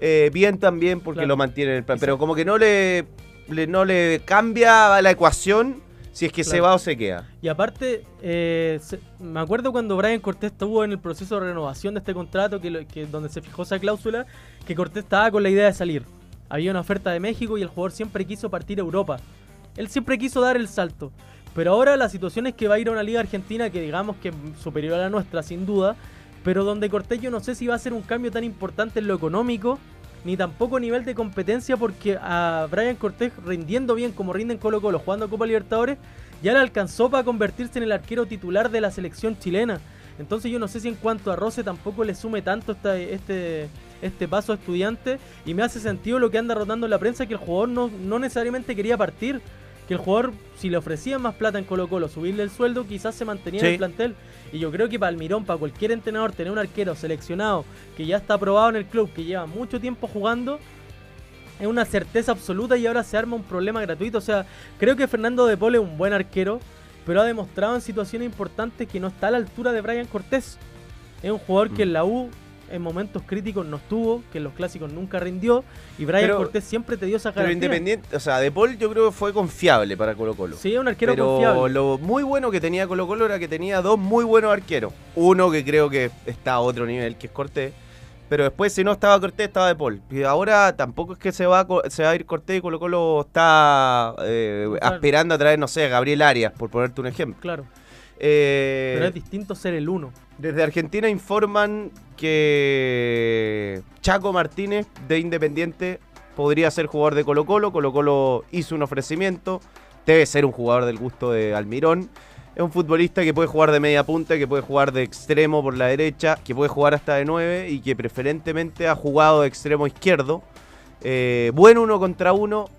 eh, bien también porque Claro. lo mantienen en el plan. Pero como que no le, le- no le cambia la ecuación si es que se va o se queda. Y aparte, eh, se- me acuerdo cuando Brian Cortés estuvo en el proceso de renovación de este contrato, que, lo- que donde se fijó esa cláusula, que Cortés estaba con la idea de salir. Había una oferta de México y el jugador siempre quiso partir a Europa. Él siempre quiso dar el salto. Pero ahora la situación es que va a ir a una liga argentina que digamos que es superior a la nuestra, sin duda. Pero donde Cortés yo no sé si va a ser un cambio tan importante en lo económico, ni tampoco a nivel de competencia, porque a Brian Cortés rindiendo bien como rinden Colo Colo, jugando Copa Libertadores, ya le alcanzó para convertirse en el arquero titular de la selección chilena. Entonces yo no sé si en cuanto a Roce tampoco le sume tanto esta- este, este paso a estudiante y me hace sentido lo que anda rotando en la prensa, que el jugador no, no necesariamente quería partir, que el jugador si le ofrecían más plata en Colo Colo, subirle el sueldo, quizás se mantenía en el plantel. Y yo creo que para Almirón, para cualquier entrenador, tener un arquero seleccionado que ya está aprobado en el club, que lleva mucho tiempo jugando, es una certeza absoluta y ahora se arma un problema gratuito. O sea, creo que Fernando de Paul es un buen arquero, pero ha demostrado en situaciones importantes que no está a la altura de Brian Cortés. Es un jugador que en la U en momentos críticos no estuvo, que en los clásicos nunca rindió, y Brian Pero- Cortés siempre te dio esa Pero independiente, o sea, De Paul yo creo que fue confiable para Colo Colo. Sí, un arquero Pero confiable. lo muy bueno que tenía Colo Colo era que tenía dos muy buenos arqueros. Uno que creo que está a otro nivel, que es Cortés. Pero después, si no estaba Cortés, estaba De Paul. Y ahora tampoco es que se va a, se va a ir Cortés y Colo Colo está eh, Claro. aspirando a traer, no sé, a Gabriel Arias, por ponerte un ejemplo. Claro, Eh, pero es distinto ser el uno. desde Argentina informan que Chaco Martínez de Independiente podría ser jugador de Colo Colo. Colo Colo hizo un ofrecimiento. Debe ser un jugador del gusto de Almirón. Es un futbolista que puede jugar de media punta, que puede jugar de extremo por la derecha, que puede jugar hasta de 9 y que preferentemente ha jugado de extremo izquierdo. Eh, buen uno contra uno,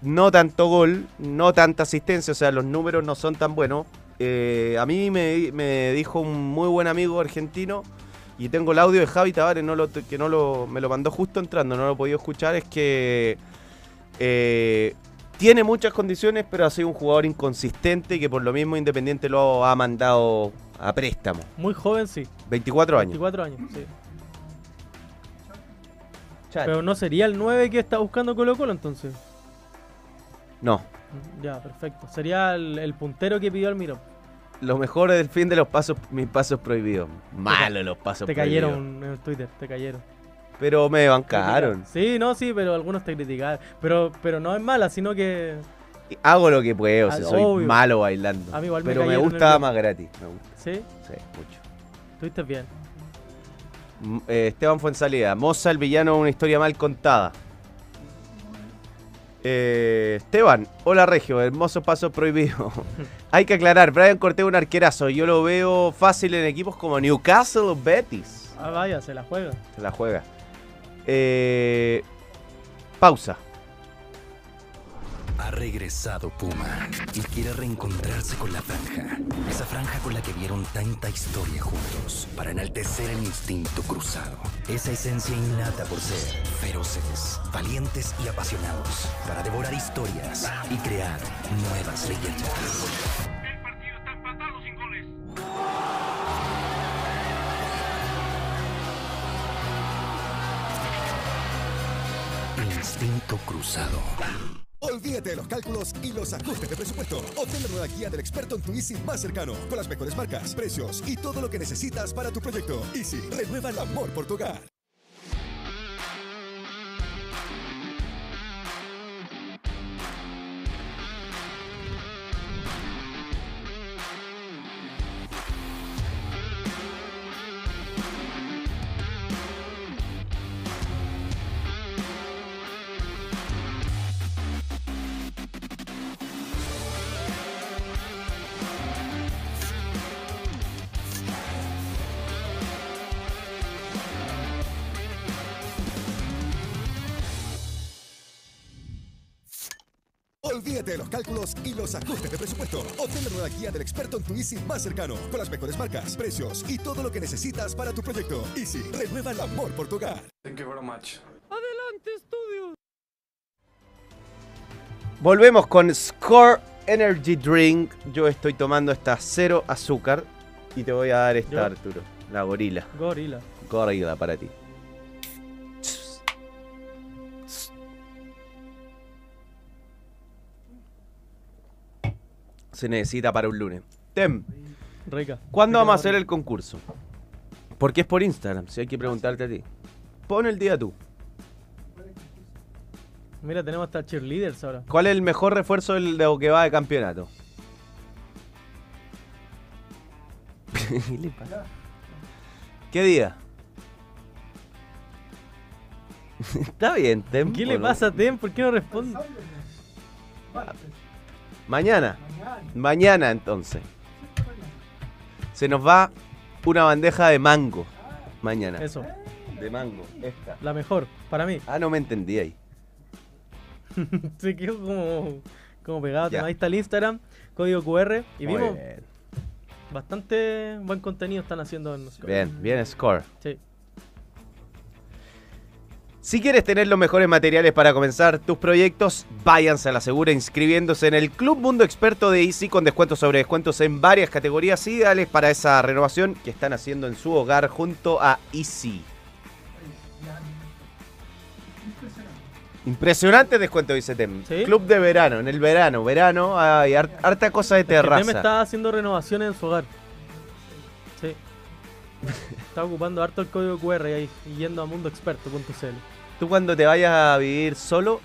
no tanto gol, no tanta asistencia, o sea, los números no son tan buenos. Eh, a mí me, me dijo un muy buen amigo argentino y tengo el audio de Javi Tavares, no lo, que no lo, me lo mandó justo entrando, no lo he podido escuchar, es que eh, tiene muchas condiciones, pero ha sido un jugador inconsistente y que por lo mismo Independiente lo ha mandado a préstamo. Muy joven, sí. 24 años. 24 años, sí. Pero no sería el 9 que está buscando Colo Colo entonces. No, Ya, perfecto. Sería el, el puntero que pidió Almirón. Lo mejor del fin de los pasos, mis pasos prohibidos. Malo los pasos Te prohibidos. cayeron en Twitter, te cayeron. Pero me bancaron. Sí, no, sí, pero algunos te criticaron. Pero, pero no es mala, sino que Hago lo que puedo, Ah, soy obvio. malo bailando. A mí igual me pero me gusta el- más gratis. Me gusta, sí, sí, mucho. estuviste bien. Eh, Esteban Fuensalida. Moza, el villano, una historia mal contada. Eh, Esteban, hola Regio, hermoso paso prohibido. Hay que aclarar, Brian Cortés un arquerazo. Yo lo veo fácil en equipos como Newcastle o Betis. Ah, vaya, se la juega. Se la juega. Eh, pausa. Ha regresado Puma y quiere reencontrarse con la franja. Esa franja con la que vieron tanta historia juntos para enaltecer el instinto cruzado. Esa esencia innata por ser feroces, valientes y apasionados para devorar historias y crear nuevas leyendas. El partido está empatado sin goles. Instinto cruzado. Olvídate de los cálculos y los ajustes de presupuesto. Obtén la nueva guía del experto en tu Easy más cercano, con las mejores marcas, precios y todo lo que necesitas para tu proyecto. Easy, renueva el amor por tu hogar. Los ajustes de presupuesto. Obtén la nueva guía del experto en tu Easy más cercano, con las mejores marcas, precios y todo lo que necesitas para tu proyecto. Easy, renueva el amor por tu hogar. Thank you very much. Adelante, estudio. Volvemos con Score Energy Drink. Yo estoy tomando esta cero azúcar y te voy a dar esta, ¿Yo? Arturo. La gorila. Gorila. Gorila para ti. Se necesita para un lunes. Tem, Rica. ¿cuándo Rica vamos a hacer el concurso? Porque es por Instagram, si hay que preguntarte a ti. Pon el día tú. Mira, tenemos hasta cheerleaders ahora. ¿Cuál es el mejor refuerzo del- de lo que va de campeonato? ¿Qué día? Está bien, Tem. ¿Qué ¿o le pasa a Tem? ¿Por qué no responde? Mañana. Mañana entonces. Se nos va una bandeja de mango. Mañana. Eso, De mango. Esta. la mejor, para mí. Ah, no me entendí ahí. Se quedó como, como pegado. Ya. Ahí está el Instagram, código QR. Y Muy vimos bien. bastante buen contenido están haciendo en Score. Bien, bien, score. Sí. Si quieres tener los mejores materiales para comenzar tus proyectos, váyanse a la segura inscribiéndose en el Club Mundo Experto de Easy con descuentos sobre descuentos en varias categorías ideales para esa renovación que están haciendo en su hogar junto a Easy. Impresionante descuento, dice Tem. ¿Sí? Club de verano, en el verano, verano, hay har- harta cosa de que Tem terraza. está haciendo renovaciones en su hogar. Está ocupando harto el código QR ahí y yendo a mundoexperto.cl. Tú cuando te vayas a vivir solo,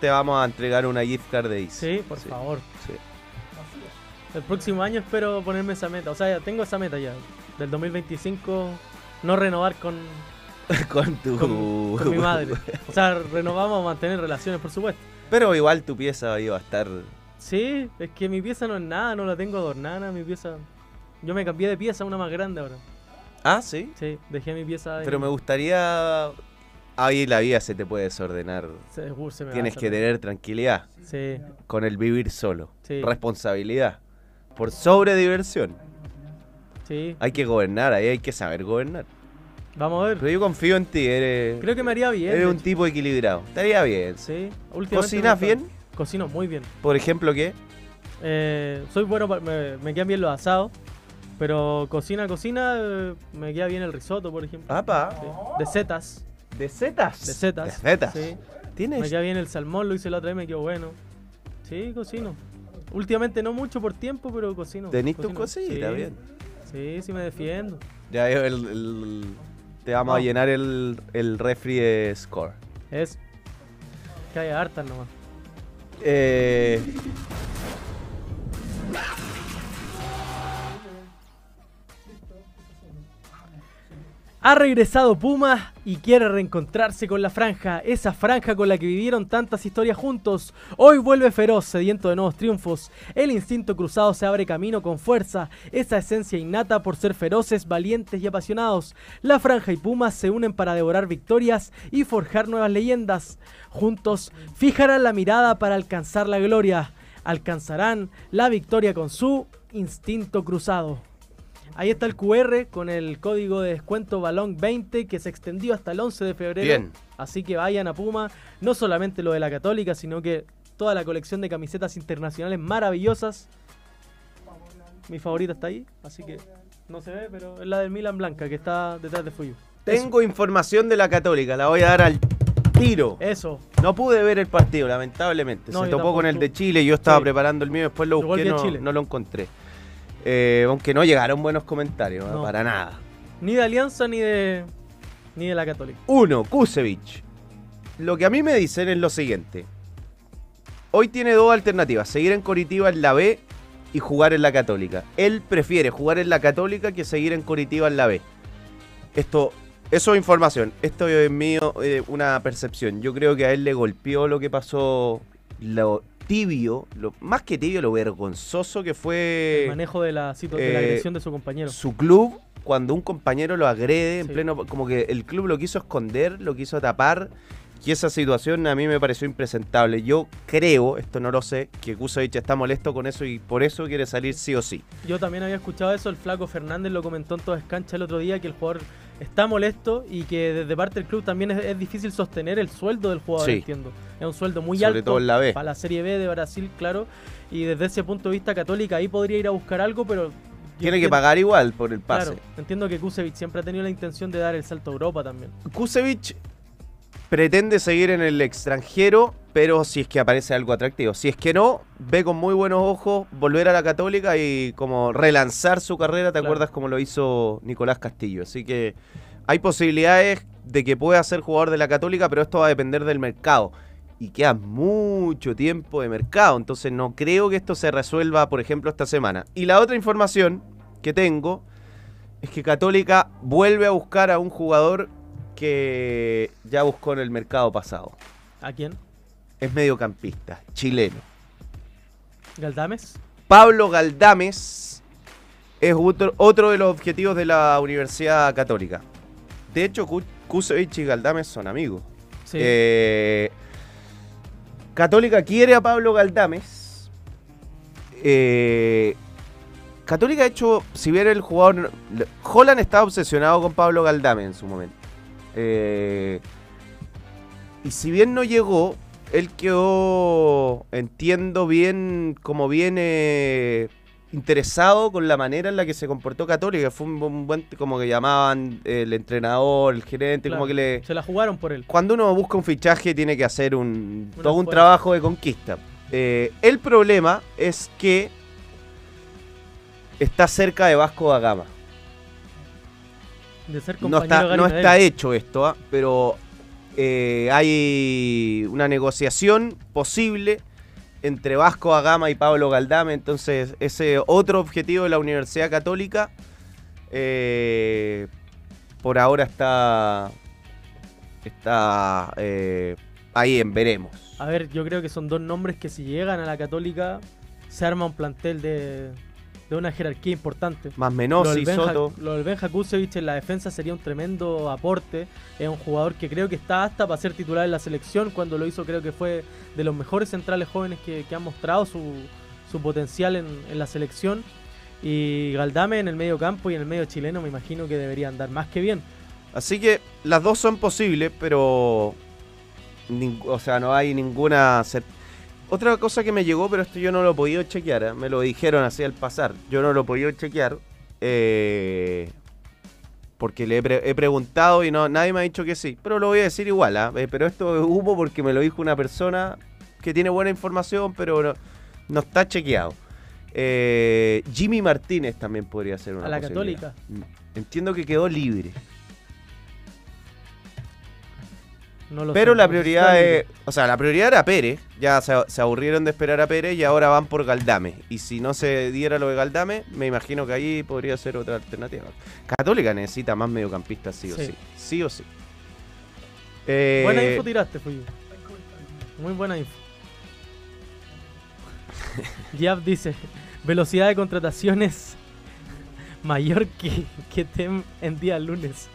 te vamos a entregar una gift card de Easy. Sí, por favor. sí. El próximo año espero ponerme esa meta. O sea, ya tengo esa meta ya. Del 2025 no renovar con, con tu... con, con mi madre. O sea, renovamos mantener relaciones, por supuesto. Pero igual tu pieza iba a estar... Sí, es que mi pieza no es nada, no la tengo adornada, mi pieza... Yo me cambié de pieza a una más grande ahora. Ah, sí. Sí, dejé mi pieza... Pero me gustaría... Ahí la vida se te puede desordenar. Se, uh, se me va Tienes que tener tranquilidad Sí, con el vivir solo. Sí. Responsabilidad. Por sobre diversión. Sí, Hay que gobernar, ahí hay que saber gobernar. vamos a ver. Pero yo confío en ti, eres, Creo que me haría bien. eres un tipo equilibrado. Estaría bien. Sí, ¿Cocinas bien? Cocino muy bien. Por ejemplo, ¿qué? Eh, soy bueno, me, me quedan bien los asados. Pero cocina, cocina, eh, me queda bien el risotto, por ejemplo. Apa. Sí. De setas. ¿De setas? De setas. De setas. Sí. ¿Tienes? Me queda bien el salmón, lo hice la otra vez, me quedó bueno. Sí, cocino. Últimamente no mucho por tiempo, pero cocino. Tenís tu cocino. cosita, Sí. bien. Sí, sí me defiendo. Ya el, el- te vamos a llenar el, el refri de score. Es que hay hartas nomás. Eh, Ha regresado Puma y quiere reencontrarse con la franja, esa franja con la que vivieron tantas historias juntos. Hoy vuelve feroz, sediento de nuevos triunfos. El instinto cruzado se abre camino con fuerza, esa esencia innata por ser feroces, valientes y apasionados. La franja y Puma se unen para devorar victorias y forjar nuevas leyendas. Juntos fijarán la mirada para alcanzar la gloria. Alcanzarán la victoria con su instinto cruzado. Ahí está el QR con el código de descuento Balón 20 que se extendió hasta el 11 de febrero. Bien. Así que vayan a Puma, no solamente lo de la Católica, sino que toda la colección de camisetas internacionales maravillosas. Mi favorita está ahí, así que no se ve, pero es la del Milan Blanca que está detrás de Fuyu. tengo información de la Católica, la voy a dar al tiro. Eso. No pude ver el partido, lamentablemente. No, Se topó con el de Chile, yo estaba Sí. preparando el mío, después lo busqué, no, Chile. no lo encontré. Eh, aunque no llegaron buenos comentarios. No. para nada. Ni de Alianza ni de ni de la Católica. Uno, Kusevich. Lo que a mí me dicen es lo siguiente. Hoy tiene dos alternativas, seguir en Coritiba en la B y jugar en la Católica. Él prefiere jugar en la Católica que seguir en Coritiba en la B. Esto, eso es información. Esto es mío, eh, una percepción. Yo creo que a él le golpeó lo que pasó, lo tibio, lo, más que tibio, lo vergonzoso que fue El manejo de la, de la eh, agresión de su compañero. su club cuando un compañero lo agrede en pleno como que el club lo quiso esconder, lo quiso tapar y esa situación a mí me pareció impresentable. Yo creo, esto no lo sé, que Kusevich está molesto con eso y por eso quiere salir sí o sí. Yo también había escuchado eso, el flaco Fernández lo comentó en todas cancha el otro día, que el jugador está molesto y que desde parte del club también es, es difícil sostener el sueldo del jugador, Sí. entiendo. Es un sueldo muy Sobre alto todo en la B. para la Serie B de Brasil, claro. Y desde ese punto de vista católica ahí podría ir a buscar algo, pero... Tiene que pagar igual por el pase. Claro, entiendo que Kusevich siempre ha tenido la intención de dar el salto a Europa también. Kusevich pretende seguir en el extranjero, pero si es que aparece algo atractivo. Si es que no, ve con muy buenos ojos volver a la Católica y como relanzar su carrera, ¿te Claro. acuerdas como lo hizo Nicolás Castillo? Así que hay posibilidades de que pueda ser jugador de la Católica, pero esto va a depender del mercado. Y queda mucho tiempo de mercado, entonces no creo que esto se resuelva, por ejemplo, esta semana. Y la otra información que tengo es que Católica vuelve a buscar a un jugador que ya buscó en el mercado pasado. ¿A quién? Es mediocampista, chileno. ¿Galdames? Pablo Galdames es otro, otro de los objetivos de la Universidad Católica. De hecho, Ku- Kusevich y Galdames son amigos. Sí. Eh, Católica quiere a Pablo Galdames. Eh, Católica ha hecho, si bien el jugador... Holland estaba obsesionado con Pablo Galdames en su momento. Eh, y si bien no llegó, él quedó, entiendo bien, como viene interesado con la manera en la que se comportó Católica. Fue un, un buen, como que llamaban el entrenador, el gerente, Claro, como que le... Se la jugaron por él. Cuando uno busca un fichaje tiene que hacer un, todo un trabajo de conquista. Eh, el problema es que está cerca de Vasco da Gama. De ser No está, no está hecho esto, ¿ah? pero eh, hay una negociación posible entre Vasco da Gama y Pablo Galdame. Entonces, ese otro objetivo de la Universidad Católica eh, por ahora está, está eh, ahí en veremos. A ver, yo creo que son dos nombres que si llegan a la Católica se arma un plantel de, de una jerarquía importante. Más Menossi, Soto. Lo del Benja Kusevich en la defensa sería un tremendo aporte. Es un jugador que creo que está hasta para ser titular en la selección. Cuando lo hizo creo que fue de los mejores centrales jóvenes que, que han mostrado su, su potencial en, en la selección. Y Galdame en el medio campo y en el medio chileno me imagino que debería andar más que bien. Así que las dos son posibles, pero. o sea, no hay ninguna. cer- Otra cosa que me llegó, pero esto yo no lo he podido chequear, ¿eh? me lo dijeron así al pasar. Yo no lo he podido chequear. eh, porque le he, pre- he preguntado y no nadie me ha dicho que sí. Pero lo voy a decir igual, ¿ah? Eh, Pero esto es humo porque me lo dijo una persona que tiene buena información, pero no, no está chequeado. Jimmy Martínez también podría ser una A la posibilidad. Católica. Mm, Entiendo que quedó libre. No lo Pero sé, la prioridad es. O sea, la prioridad era Pérez. Ya se, se aburrieron de esperar a Pérez y ahora van por Galdame. Y si no se diera lo de Galdame, me imagino que ahí podría ser otra alternativa. Católica necesita más mediocampistas, sí o Sí. sí. Sí o sí. Eh, Buena info tiraste, fui. Muy buena info. Giap dice, velocidad de contrataciones mayor que, que TEM en día lunes.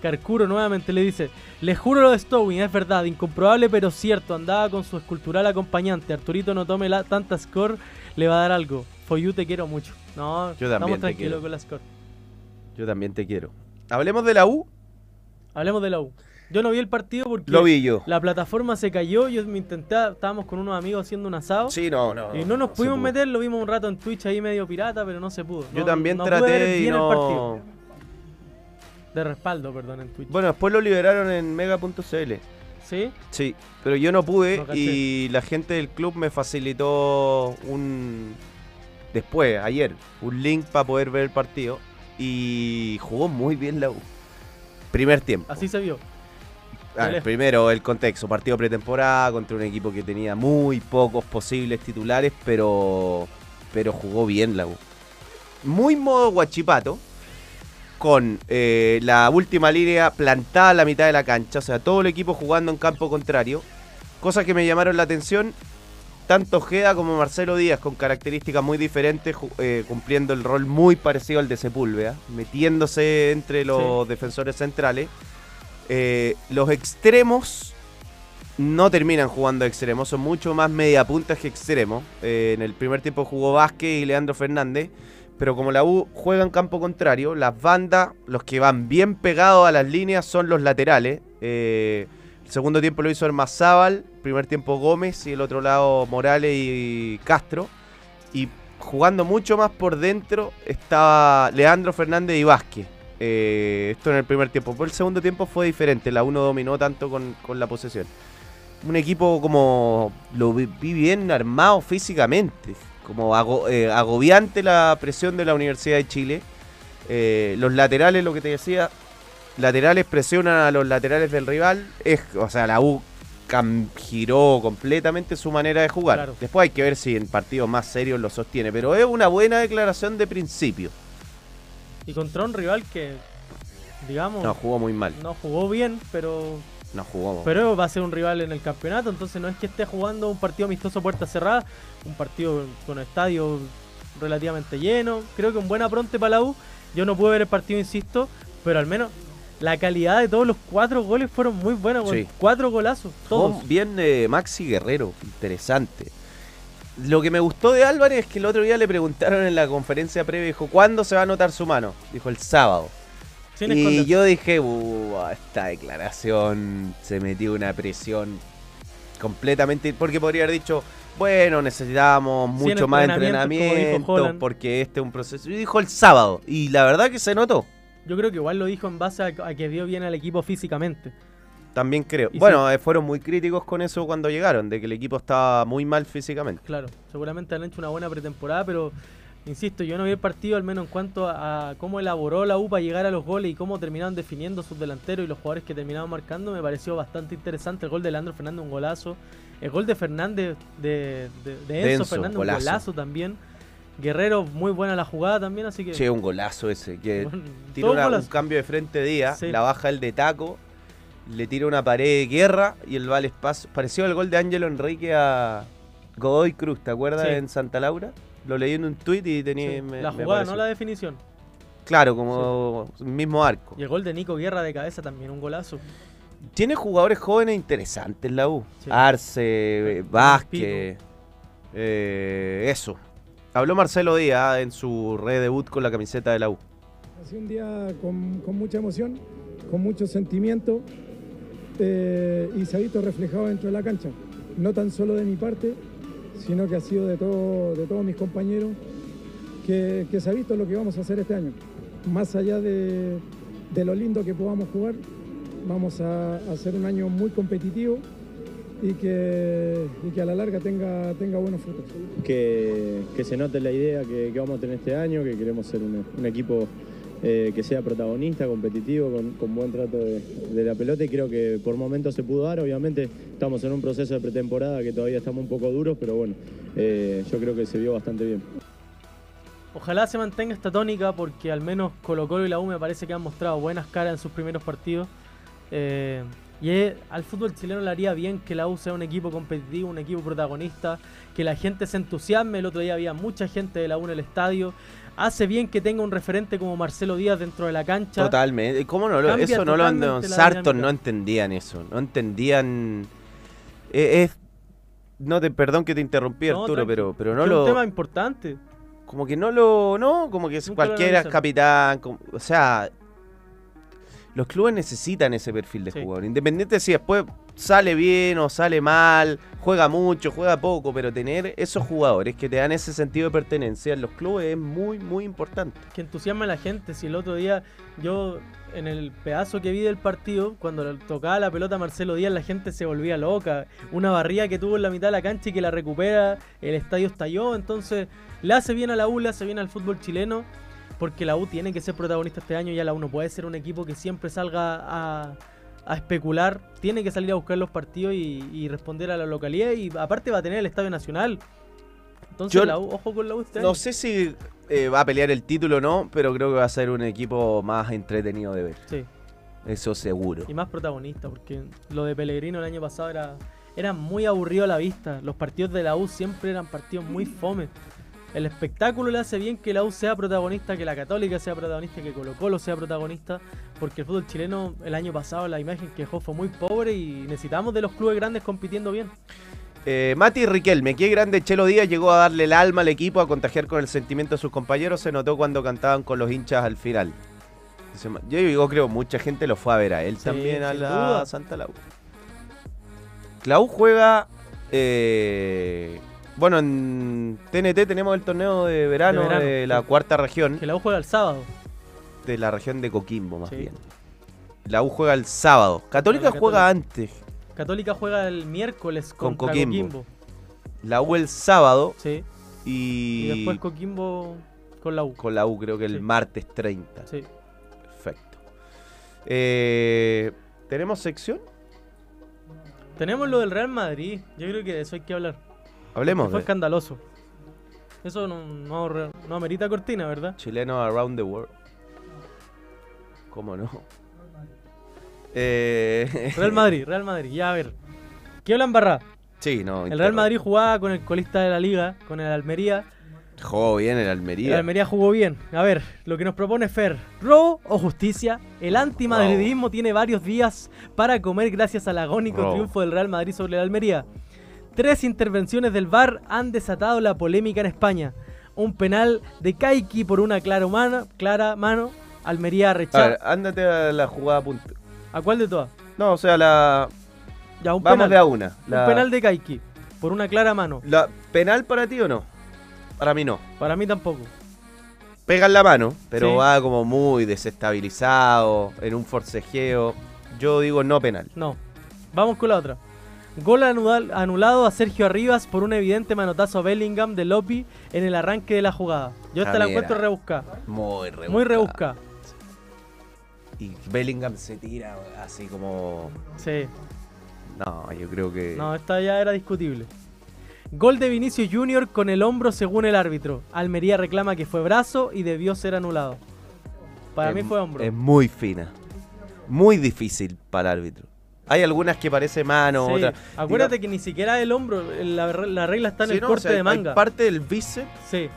Carcuro nuevamente le dice, le juro lo de Stowing, es verdad, incomprobable pero cierto, andaba con su escultural acompañante, Arturito no tome la, tanta score, le va a dar algo. Foyu te quiero mucho. No, Yo también estamos te tranquilos quiero. con la score. Yo también te quiero. Hablemos de la U. Hablemos de la U. Yo no vi el partido porque Lo vi yo. la plataforma se cayó. Yo me intenté, estábamos con unos amigos haciendo un asado. Sí, no, no. Y no nos pudimos meter, lo vimos un rato en Twitch ahí medio pirata, pero no se pudo. Yo No- también no traté y el no. partido. De respaldo, perdón, en Twitch. Bueno, después lo liberaron en mega.cl. ¿Sí? Sí, pero yo no pude No y la gente del club me facilitó un después, ayer, un link para poder ver el partido y jugó muy bien la U. Primer tiempo. Así se vio. A ver, Dale. primero el contexto, partido pretemporada contra un equipo que tenía muy pocos posibles titulares, pero pero jugó bien la U. Muy modo guachipato, con eh, la última línea plantada a la mitad de la cancha, o sea, todo el equipo jugando en campo contrario. Cosas que me llamaron la atención, tanto Ojeda como Marcelo Díaz, con características muy diferentes, eh, cumpliendo el rol muy parecido al de Sepúlveda, metiéndose entre los defensores centrales. Eh, los extremos no terminan jugando extremos, son mucho más mediapuntas que extremos. Eh, en el primer tiempo jugó Vázquez y Leandro Fernández, pero como la U juega en campo contrario, las bandas, los que van bien pegados a las líneas son los laterales. Eh, el segundo tiempo lo hizo Armazábal, primer tiempo Gómez y el otro lado Morales y Castro. Y jugando mucho más por dentro estaba Leandro Fernández y Vázquez. Eh, esto en el primer tiempo. Por el segundo tiempo fue diferente. La 1 dominó tanto con, con la posesión. Un equipo como lo vi bien armado físicamente. Como ago- eh, agobiante la presión de la Universidad de Chile. Eh, los laterales, lo que te decía, laterales presionan a los laterales del rival. Es, o sea, la U giró completamente su manera de jugar. Claro. Después hay que ver si en partidos más serios lo sostiene. Pero es una buena declaración de principio. Y contra un rival que, digamos, No, jugó muy mal. no jugó bien, pero No jugó. Pero va a ser un rival en el campeonato, entonces no es que esté jugando un partido amistoso puerta cerrada, un partido con estadio relativamente lleno. Creo que un buen apronte para la U. Yo no pude ver el partido, insisto, pero al menos la calidad de todos los cuatro goles fueron muy buenos. Sí. Cuatro golazos, todos. Bien eh, Maxi Guerrero, interesante. Lo que me gustó de Álvarez es que el otro día le preguntaron en la conferencia previa, dijo, ¿cuándo se va a anotar su mano? Dijo, el sábado. Y yo dije, "Uh, esta declaración se metió una presión completamente, porque podría haber dicho, bueno, necesitamos Cien mucho más entrenamiento, porque este es un proceso. Y dijo el sábado, y la verdad que se notó. Yo creo que igual lo dijo en base a, a que vio bien al equipo físicamente. También creo. Y Bueno, eh, fueron muy críticos con eso cuando llegaron, de que el equipo estaba muy mal físicamente. Claro, seguramente han hecho una buena pretemporada, pero insisto, yo no vi el partido al menos en cuanto a, a cómo elaboró la U para llegar a los goles y cómo terminaron definiendo sus delanteros y los jugadores que terminaban marcando. Me pareció bastante interesante el gol de Leandro Fernández, un golazo. El gol de Fernández, de, de, de Enzo, De Enzo, Fernández, golazo. un golazo también. Guerrero, muy buena la jugada también, así que... Che, un golazo ese. Que tira un una- un cambio de frente día, Sí. la baja el de taco, le tira una pared de guerra y el vale espacio. Pareció el gol de Ángelo Enrique a Godoy Cruz, ¿te acuerdas? Sí. En Santa Laura. Lo leí en un tuit y tenía. Sí, me- la jugada, no la definición. Claro, como mismo arco. Y el gol de Nico Guerra de cabeza también, un golazo. Tiene jugadores jóvenes interesantes la U. Sí. Arce, Vázquez. Eh, eso. Habló Marcelo Díaz en su redebut con la camiseta de la U. Ha sido un día con, con mucha emoción, con mucho sentimiento eh, y se ha visto reflejado dentro de la cancha. No tan solo de mi parte, sino que ha sido de, todo, de todos mis compañeros, que, que se ha visto lo que vamos a hacer este año. Más allá de, de lo lindo que podamos jugar, vamos a, hacer un año muy competitivo y que, y que a la larga tenga, tenga buenos frutos. que, que se note la idea que, que vamos a tener este año, que queremos ser un equipo eh, que sea protagonista, competitivo, con, buen trato de, la pelota y creo que por momentos se pudo dar. Obviamente estamos en un proceso de pretemporada que todavía estamos un poco duros, pero bueno, eh, yo creo que se vio bastante bien. Ojalá se mantenga esta tónica porque al menos Colo Colo y la U me parece que han mostrado buenas caras en sus primeros partidos. Eh, y al fútbol chileno le haría bien que la U sea un equipo competitivo, un equipo protagonista, que la gente se entusiasme. El otro día había mucha gente de la U en el estadio. Hace bien que tenga un referente como Marcelo Díaz dentro de la cancha. Totalmente. ¿Cómo no lo, eso no lo Sarton dinámica. no entendían eso. No entendían. eh, Es. No te, perdón que te interrumpí, No, Arturo, pero, pero no es lo. un tema importante. Como que no lo. No, como que es cualquiera es capitán. como- o sea. Los clubes necesitan ese perfil de Sí. jugador. Independiente si después sale bien o sale mal, juega mucho, juega poco, pero tener esos jugadores que te dan ese sentido de pertenencia en los clubes es muy, muy importante. que entusiasma a la gente. Si el otro día yo, en el pedazo que vi del partido, cuando tocaba la pelota a Marcelo Díaz, la gente se volvía loca. Una barría que tuvo en la mitad de la cancha y que la recupera, el estadio estalló. Entonces, le hace bien a la U, le hace bien al fútbol chileno, porque la U tiene que ser protagonista este año. Ya la U no puede ser un equipo que siempre salga a, a especular. Tiene que salir a buscar los partidos y, y responder a la localidad. Y aparte va a tener el Estadio Nacional. Entonces, Yo la U, ojo con la U este No año. sé si eh, va a pelear el título o no, pero creo que va a ser un equipo más entretenido de ver. Sí. Eso seguro. Y más protagonista, porque lo de Pellegrino el año pasado era, era muy aburrido a la vista. Los partidos de la U siempre eran partidos muy fome. El espectáculo le hace bien que la U sea protagonista, que la Católica sea protagonista, que Colo Colo sea protagonista, porque el fútbol chileno el año pasado la imagen que dejó fue muy pobre y necesitamos de los clubes grandes compitiendo bien. Eh, Mati Riquelme, qué grande Chelo Díaz llegó a darle el alma al equipo, a contagiar con el sentimiento de sus compañeros. Se notó cuando cantaban con los hinchas al final. Yo digo, creo, mucha gente lo fue a ver a él Sí, también a la duda. Santa Laura. Clau juega. eh, bueno, en TNT tenemos el torneo de verano de, la sí. cuarta región. Que la U juega el sábado. De la región de Coquimbo, más Sí. bien. La U juega el sábado. Católica juega antes. Católica juega el miércoles Con Coquimbo. Coquimbo. La U el sábado. Sí. Y, Y después Coquimbo con la U. con la U creo que el Sí. martes 30. Sí. Perfecto. Eh, ¿Tenemos sección? Tenemos lo del Real Madrid. Yo creo que de eso hay que hablar. Hablemos Fue de escandaloso. Eso no, no, amerita cortina, ¿verdad? chileno around the world. ¿Cómo no? Eh, Real Madrid, Real Madrid. Ya, a ver. ¿Qué hablan barra? Sí, no. El Real Madrid jugaba con el colista de la liga, con el Almería. Jugó bien el El Almería. Almería jugó bien. A ver, lo que nos propone Fer, ¿robo o justicia? El antimadridismo tiene varios días para comer gracias al agónico triunfo del Real Madrid sobre el Almería. Tres intervenciones del VAR han desatado la polémica en España. Un penal de Kaiki por una clara mano, clara mano. Almería A rechaza. ver, ándate a la jugada punta. ¿A cuál de todas? No, o sea, la. Ya, un Vamos penal. de a una. La- Un penal de Kaiki por una clara mano. la- ¿Penal para ti o no? Para mí no. Para mí tampoco. Pega en la mano, pero Sí. va como muy desestabilizado, en un forcejeo. Yo digo no penal. No. Vamos con la otra. Gol anulado a Sergio Arribas por un evidente manotazo a Bellingham de Lopi en el arranque de la jugada. Yo esta Ah, la encuentro rebuscada. Muy rebuscada. Muy rebuscada. Y Bellingham se tira así como. Sí. No, yo creo que. No, esta ya era discutible. Gol de Vinicius Junior con el hombro según el árbitro. Almería reclama que fue brazo y debió ser anulado. Para es- mí fue hombro. Es muy fina. Muy difícil para el árbitro. Hay algunas que parece mano, Sí. otras. Acuérdate que ni siquiera el hombro, la, la regla está en Sí, el no, corte o sea, de manga. Hay parte del bíceps Sí.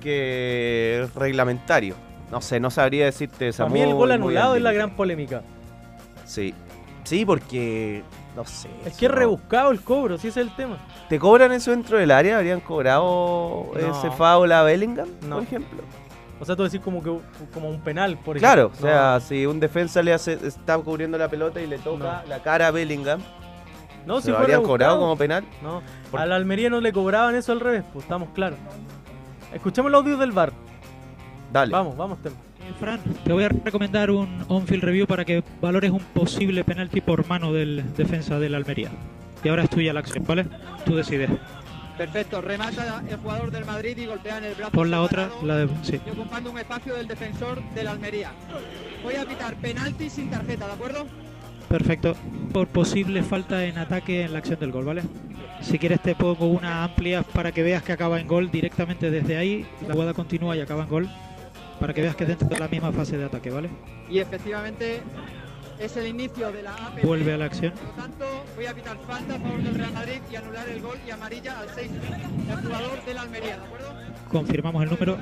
que es reglamentario. No sé, no sabría decirte esa Para mí el gol anulado es la gran polémica. Sí. Sí, porque No sé. Es que es no. rebuscado el cobro, si ese es el tema. ¿Te cobran eso dentro del área? ¿Habrían cobrado No. ese foul a Bellingham, No. por ejemplo? O sea, tú decís como que como un penal, por Claro, o ejemplo. sea, si un defensa le hace, está cubriendo la pelota y le toca la cara a Bellingham, No, ¿se si lo fue habrían rebuscado. cobrado como penal? No, Por- a la Almería no le cobraban eso al revés, pues estamos claros. Escuchemos el audio del bar. Dale. Vamos, vamos, Tem. Fran, te voy a recomendar un on-field review para que valores un posible penalti por mano del defensa de la Almería. Y ahora es tuya la acción, ¿vale? Tú decides. Perfecto, remata el jugador del Madrid y golpea en el brazo. Pon la otra, la de... Sí. y ocupando un espacio del defensor de la Almería. Voy a pitar penalti sin tarjeta, ¿de acuerdo? Perfecto. Por posible falta en ataque en la acción del gol, ¿vale? Si quieres te pongo una amplia para que veas que acaba en gol directamente desde ahí. La jugada continúa y acaba en gol. Para que veas que es dentro de la misma fase de ataque, ¿vale? Y efectivamente es el inicio de la APP. Vuelve a la acción. Por lo tanto, voy a pitar falta a favor del Real Madrid y anular el gol y amarilla al 6 el jugador de la Almería, ¿de acuerdo? Confirmamos el número.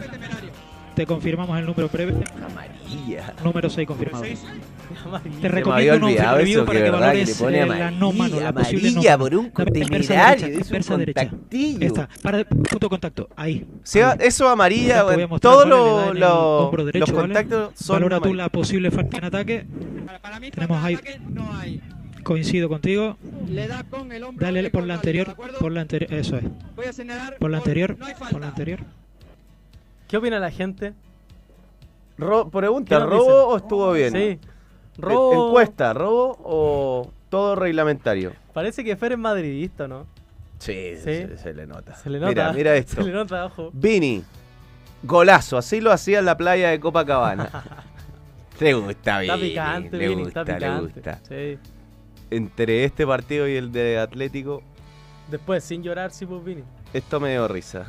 Te confirmamos el número breve. Amarilla. Número 6 confirmado. Te recomiendo un review eso, para que valores eh, la no mano, la posible no mano. por un derecha. Esta, para punto contacto, ahí. Sea, eso amarilla, todos da los, los ¿vale? contactos son Valora tú la posible falta en ataque. Tenemos ahí. No hay. Coincido contigo. Le da con el hombro. Dale por la anterior, por la anterior, eso es. Voy a señalar. Por la anterior, No por la anterior. ¿Qué opina la gente? Ro- ¿Qué pregunta, ¿robo dicen? o estuvo bien? Sí. Eh. Encuesta, ¿robo o todo reglamentario? Parece que Fer es madridista, ¿no? Sí, Sí. Se, se le nota. Se le nota. Mira, mira esto. Se le nota, ojo. Vini, golazo, así lo hacía en la playa de Copacabana. le gusta Está Vini, picante, le Vini, gusta, está le picante. gusta. Sí. Entre este partido y el de Atlético, Después, sin llorar, sí, pues Vini. esto me dio risa.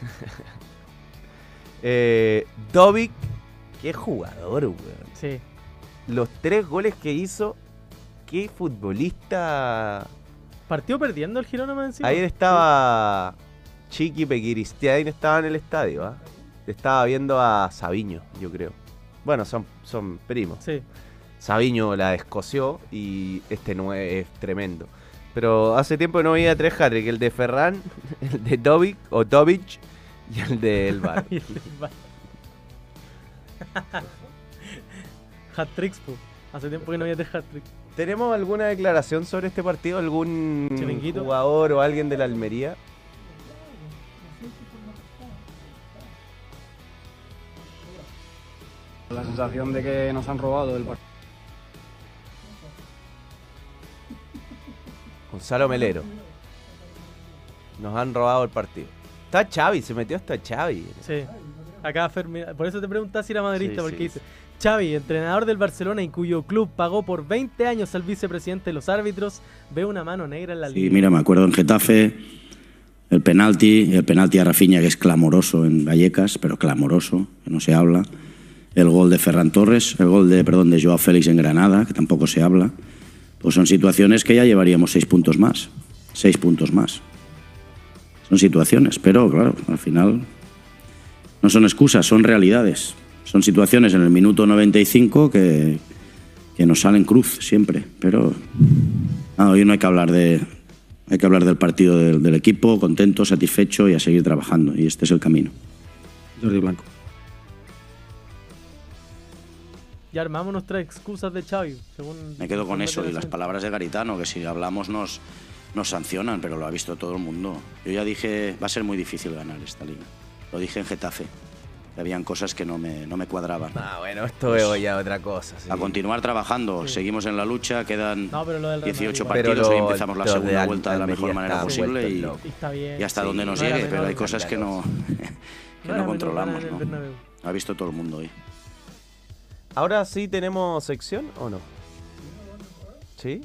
eh, Dovic, qué jugador, weón. Sí. Los tres goles que hizo, qué futbolista. Partió perdiendo el Girona más encima. Ayer estaba Chiqui Pequiristiain, estaba en el estadio, ¿ah? Estaba viendo a Sabiño, yo creo. Bueno, son, son primos. Sí. Sabiño la descoció y este no es, tremendo. Pero hace tiempo que no veía tres hat el de Ferran, el de Dovic o Dovic y el de el Elbar. Hat-tricks. Hace tiempo que no había tres hat-tricks. ¿Tenemos alguna declaración sobre este partido? ¿Algún jugador o alguien de la Almería? La sensación de que nos han robado el partido. Gonzalo Melero. Nos han robado el partido. Está Xavi, se metió hasta Xavi. Sí. Acá Fer, mira, por eso te preguntaba si era madridista, Sí, porque sí, dice, Xavi, entrenador del Barcelona y cuyo club pagó por 20 años al vicepresidente de los árbitros, ve una mano negra en la Sí, línea. mira, me acuerdo en Getafe, el penalti, el penalti a Rafinha que es clamoroso en Vallecas, pero clamoroso, que no se habla. El gol de Ferran Torres, el gol de, perdón, de Joao Félix en Granada, que tampoco se habla. Pues son situaciones que ya llevaríamos seis puntos más. Seis puntos más. Son situaciones, pero claro, al final no son excusas, son realidades. Son situaciones en el minuto 95 que, que nos salen cruz siempre, pero hoy no hay que hablar de hay que hablar del partido del, del equipo, contento, satisfecho y a seguir trabajando. Y este es el camino. Jordi Blanco. Ya armamos nuestras excusas de Xavi, según... Me quedo con eso y las palabras de Garitano, que si hablamos nos, nos sancionan, pero lo ha visto todo el mundo. Yo ya dije, va a ser muy difícil ganar esta liga. Lo dije en Getafe. Habían cosas que no me, no me cuadraban. Ah, bueno, esto veo ya otra cosa. sí. A continuar trabajando, seguimos en la lucha, quedan No, pero lo del Real 18 Madrid, Pero partidos, hoy lo- empezamos la lo de segunda Al- vuelta de la mejor manera posible y. Y hasta Sí, donde nos no llegue, pero hay cosas que no, que No controlamos. ¿no? Bernabéu. Ha visto todo el mundo hoy. ¿Ahora sí tenemos sección o no? ¿Sí?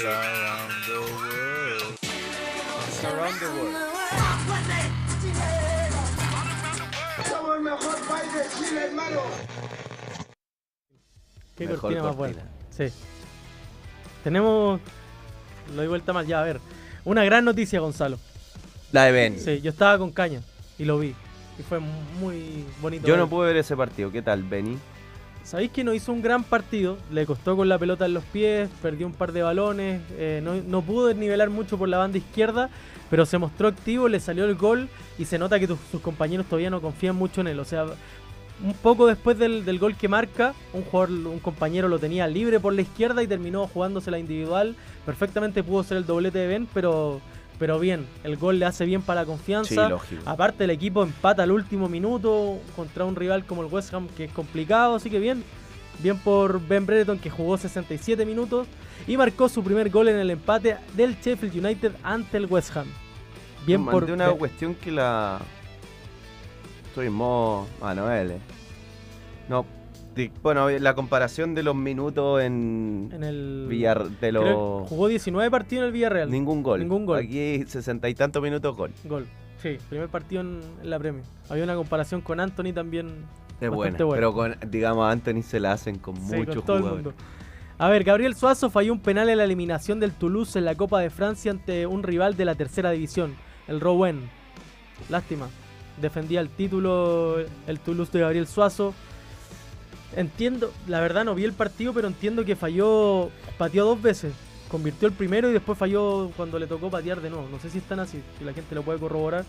Around the world. Somos el mejor país de Chile, hermano. Qué Mejor cortina más buena. Sí. Tenemos... Lo di vuelta mal, ya, a ver. Una gran noticia, Gonzalo. La de Ben. Sí, yo estaba con Caña y lo vi. Y fue muy bonito. Yo ver. no pude ver ese partido. ¿Qué tal, Benny? Sabéis que no hizo un gran partido, le costó con la pelota en los pies, perdió un par de balones, eh, no, no pudo desnivelar mucho por la banda izquierda, pero se mostró activo, le salió el gol y se nota que tus- sus compañeros todavía no confían mucho en él. O sea, un poco después del, del gol que marca, un jugador, un compañero lo tenía libre por la izquierda y terminó jugándose la individual. Perfectamente pudo ser el doblete de Ben, pero, pero bien, el gol le hace bien para la confianza. Sí, lógico. Aparte el equipo empata al último minuto contra un rival como el West Ham que es complicado, así que bien. Bien por Ben Brereton que jugó 67 minutos y marcó su primer gol en el empate del Sheffield United ante el West Ham. Bien Mandé por una Ben- cuestión que la. Estoy en modo Manuel. eh. No. Bueno, la comparación de los minutos en. En el- Villar, de los. jugó 19 partidos en el Villarreal. Ningún gol. Ningún gol. Aquí sesenta y tantos minutos gol. Gol. Sí, primer partido en, en la Premier. Había una comparación con Anthony también. Es buena. Pero con, digamos, a Anthony se la hacen con Sí, muchos con todo el jugadores. mundo. A ver, Gabriel Suazo falló un penal en la eliminación del Toulouse en la Copa de Francia ante un rival de la tercera división, el Rouen. Lástima. Defendía el título el Toulouse de Gabriel Suazo. Entiendo, la verdad no vi el partido, pero entiendo que falló, pateó dos veces. Convirtió el primero y después falló cuando le tocó patear de nuevo. No sé si están así, si la gente lo puede corroborar.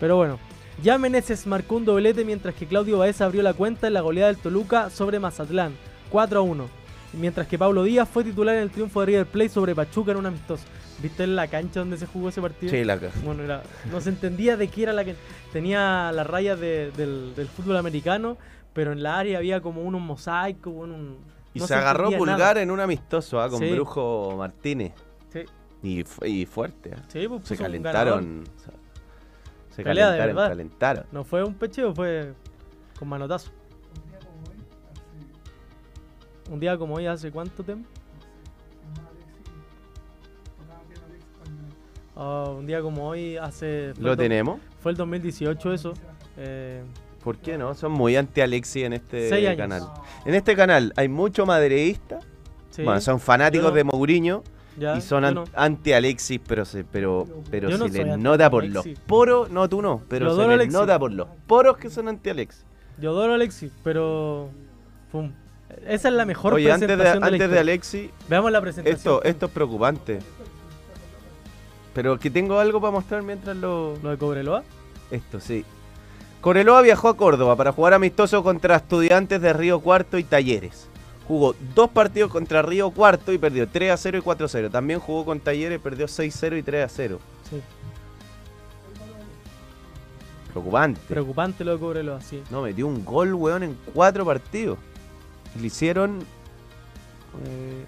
Pero bueno, ya Meneses marcó un doblete mientras que Claudio Baeza abrió la cuenta en la goleada del Toluca sobre Mazatlán, 4 a 1. Mientras que Pablo Díaz fue titular en el triunfo de River Plate sobre Pachuca en un amistoso. ¿Viste la cancha donde se jugó ese partido? Sí, la ca- Bueno, era- no se entendía de qué era la que tenía las rayas de- del, del fútbol americano, pero en la área había como unos mosaicos, bueno, un, Y no se agarró pulgar nada. en un amistoso ah, con Sí. Brujo Martínez. Sí. Y, y fuerte. ah. Sí, pues, se un calentaron. Se, se Pelea de calentaron, calentaron. No fue un pecheo, fue con manotazo. Un día como hoy, ¿hace cuánto tiempo? Ah, un día como hoy, hace... fue ¿Lo el do- tenemos? Fue el 2018 eso. Eh, ¿Por qué no? Son muy anti-Alexi en este canal. En este canal hay mucho madreísta. Sí. Bueno, son fanáticos no. de Mourinho. Ya, y son no. anti-Alexis, pero, se, pero, pero Yo no se soy les nota por los anti-Alexis. poros. No, tú no, pero Yo se les Alexis. nota por los poros que son anti-Alexis. yo adoro a Alexis, pero... Pum. Esa es la mejor Oye, antes de, presentación de, antes de. Alexis, Veamos la presentación. esto, esto es preocupante. Pero que tengo algo para mostrar mientras lo... ¿Lo de Cobreloa? Esto, sí. Cobreloa viajó a Córdoba para jugar amistoso contra estudiantes de Río Cuarto y Talleres. Jugó dos partidos contra Río Cuarto y perdió 3 a 0 y 4 a 0. También jugó con Talleres y perdió 6 a 0 y 3 a 0. Sí. Preocupante. Preocupante lo de Cobreloa, sí. No, metió un gol, weón, en cuatro partidos. Le hicieron. Eh,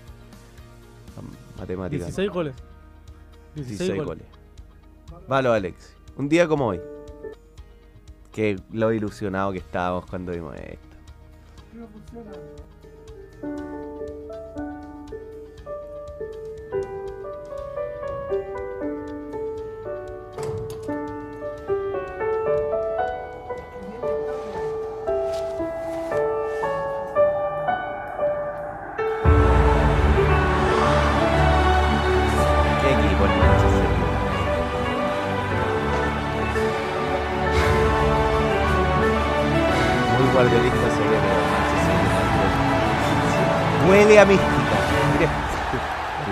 matemática. 16 goles. 16, goles. Valo, Alex. Un día como hoy. Que lo ilusionado que estábamos cuando vimos esto. Guardiolista. Huele a mística.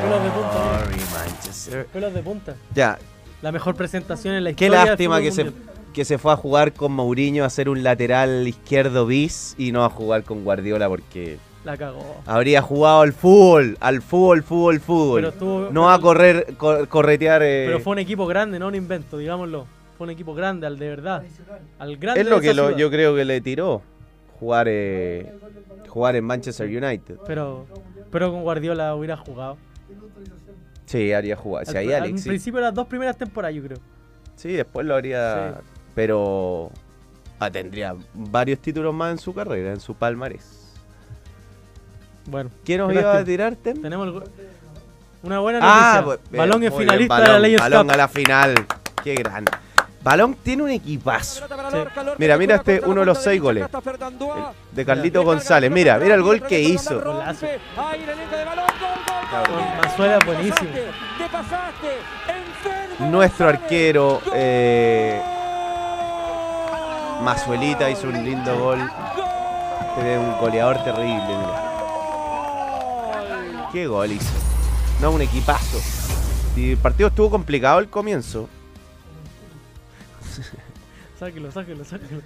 Pelos de punta. Glory, Manchester. Pelos de punta. Ya, La mejor presentación en la Qué historia. del lástima que se, que se fue a jugar con Mourinho a hacer un lateral izquierdo bis y no a jugar con Guardiola porque La cagó. habría jugado al fútbol, al fútbol, fútbol, fútbol. Pero estuvo- no a correr, co- corretear. eh, Pero fue un equipo grande, no un invento, digámoslo. Fue un equipo grande, al de verdad. Al grande es lo de que lo- yo creo que le tiró jugar, eh, jugar en Manchester United. Pero, pero con Guardiola hubiera jugado. Sí, haría jugar. Si Al- al principio de las dos primeras temporadas, yo creo. Sí, después lo haría. Sí. Pero ah, tendría varios títulos más en su carrera, en su palmarés. Bueno. ¿Quién nos qué iba a lástima. tirar, Tem? Tenemos el una buena noticia. Ah, pues, bien, Balón es muy bien, finalista Balón, de la Legends Balón Cup. a la final. Qué grande. Balón tiene un equipazo. Mira, mira este uno de los seis goles. El de Carlito González. Mira, mira el gol que hizo. Golazo. Mazuela buenísimo. Nuestro arquero. Eh, Mazuelita hizo un lindo gol. Este es un goleador terrible, mira. Qué gol hizo. No, un equipazo. Y el partido estuvo complicado al comienzo. Sáquelo, sáquelo, sáquelo.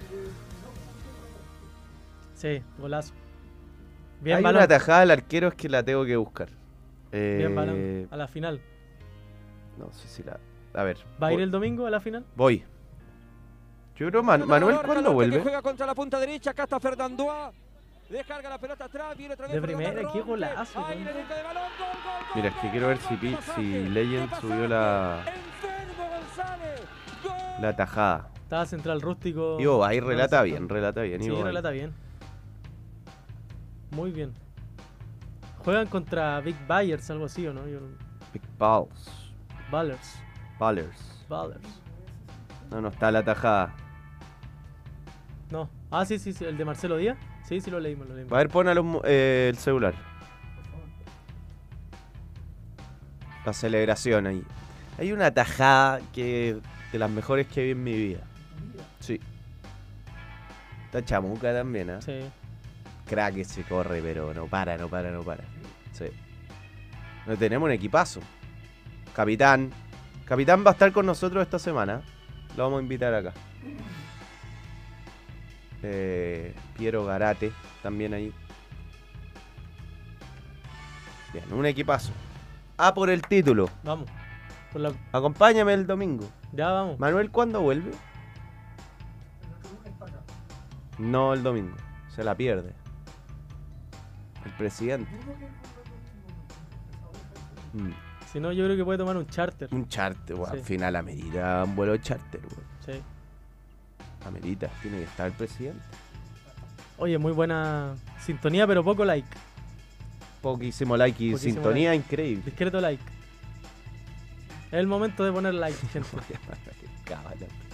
Sí, golazo. Bien Hay balón. una tajada del arquero es que la tengo que buscar. Bien Eh, balón. A la final. No sé si la. A ver. ¿Va a ir el domingo a la final? Voy. Yo creo, Man- Manuel, ¿cuándo vuelve? Juega contra la punta derecha. Acá está Fernandoa. Descarga la pelota atrás. Viene otra vez De primera, qué golazo, balón. Gol, gol, gol. Mira, es que quiero ver si, si Legend subió la, Enfermo González. La tajada. Estaba central rústico. Ivo, ahí relata bien, relata bien. Sí, Ivo, relata bien. Muy bien. Juegan contra Big Bayers, algo así, ¿o no? Yo Big Balls. Ballers. Ballers. Ballers. No, no está la tajada. No. Ah, sí, sí, sí. El de Marcelo Díaz. Sí, sí, lo leímos, lo leímos. A ver, pon eh, el celular. La celebración ahí. Hay una tajada que de las mejores que vi en mi vida. Sí. Está chamuca también, ¿ah? Sí. Crack que se corre, pero no para, no para, no para. Sí. No tenemos un equipazo. Capitán. Capitán va a estar con nosotros esta semana. Lo vamos a invitar acá. Eh, Piero Garate también ahí. Bien, un equipazo. A por el título. Vamos. Por la- Acompáñame el domingo. Ya vamos. Manuel, ¿cuándo vuelve? No el domingo. Se la pierde. El presidente. Mm, Si no, yo creo que puede tomar un charter. Un charter. Sí. Al final amerita un vuelo charter, weón. Sí. Amerita. Tiene que estar el presidente. Oye, muy buena sintonía, pero poco like. Poquísimo like y Poquísimo sintonía like. increíble. Discreto like. Es el momento de poner like, gente.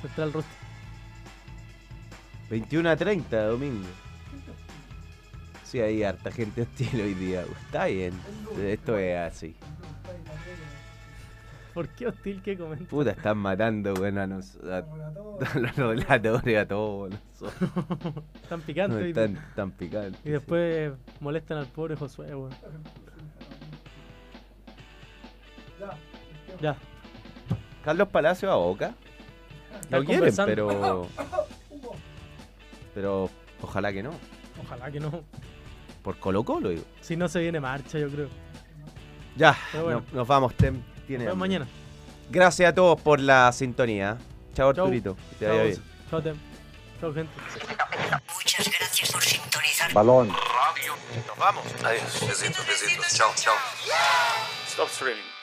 Central Rust. 21 a 30, domingo. Sí, hay harta gente hostil hoy día. Está bien. Esto es así. ¿Por qué hostil que comenta? Puta, están matando, weón, a, nos- a- a los relatores, a todos nosotros. Están picantes No, están, están picantes. Y después molestan al pobre Josué, weón. Ya. Carlos Palacio a Boca. Lo quieren, pero. Pero ojalá que no. Ojalá que no. Por Colo Colo, digo. Si no se viene marcha, yo creo. Ya, bueno. no- nos vamos. Tem, tiene Nos vemos hambre. mañana. Gracias a todos por la sintonía. Chao. Arturito. Que te Chao, vaya bien. chao, Tem. Chao, gente. Muchas gracias por sintonizar. Balón. Nos vamos. Adiós. Besitos, besitos. Chao, chao. Stop streaming.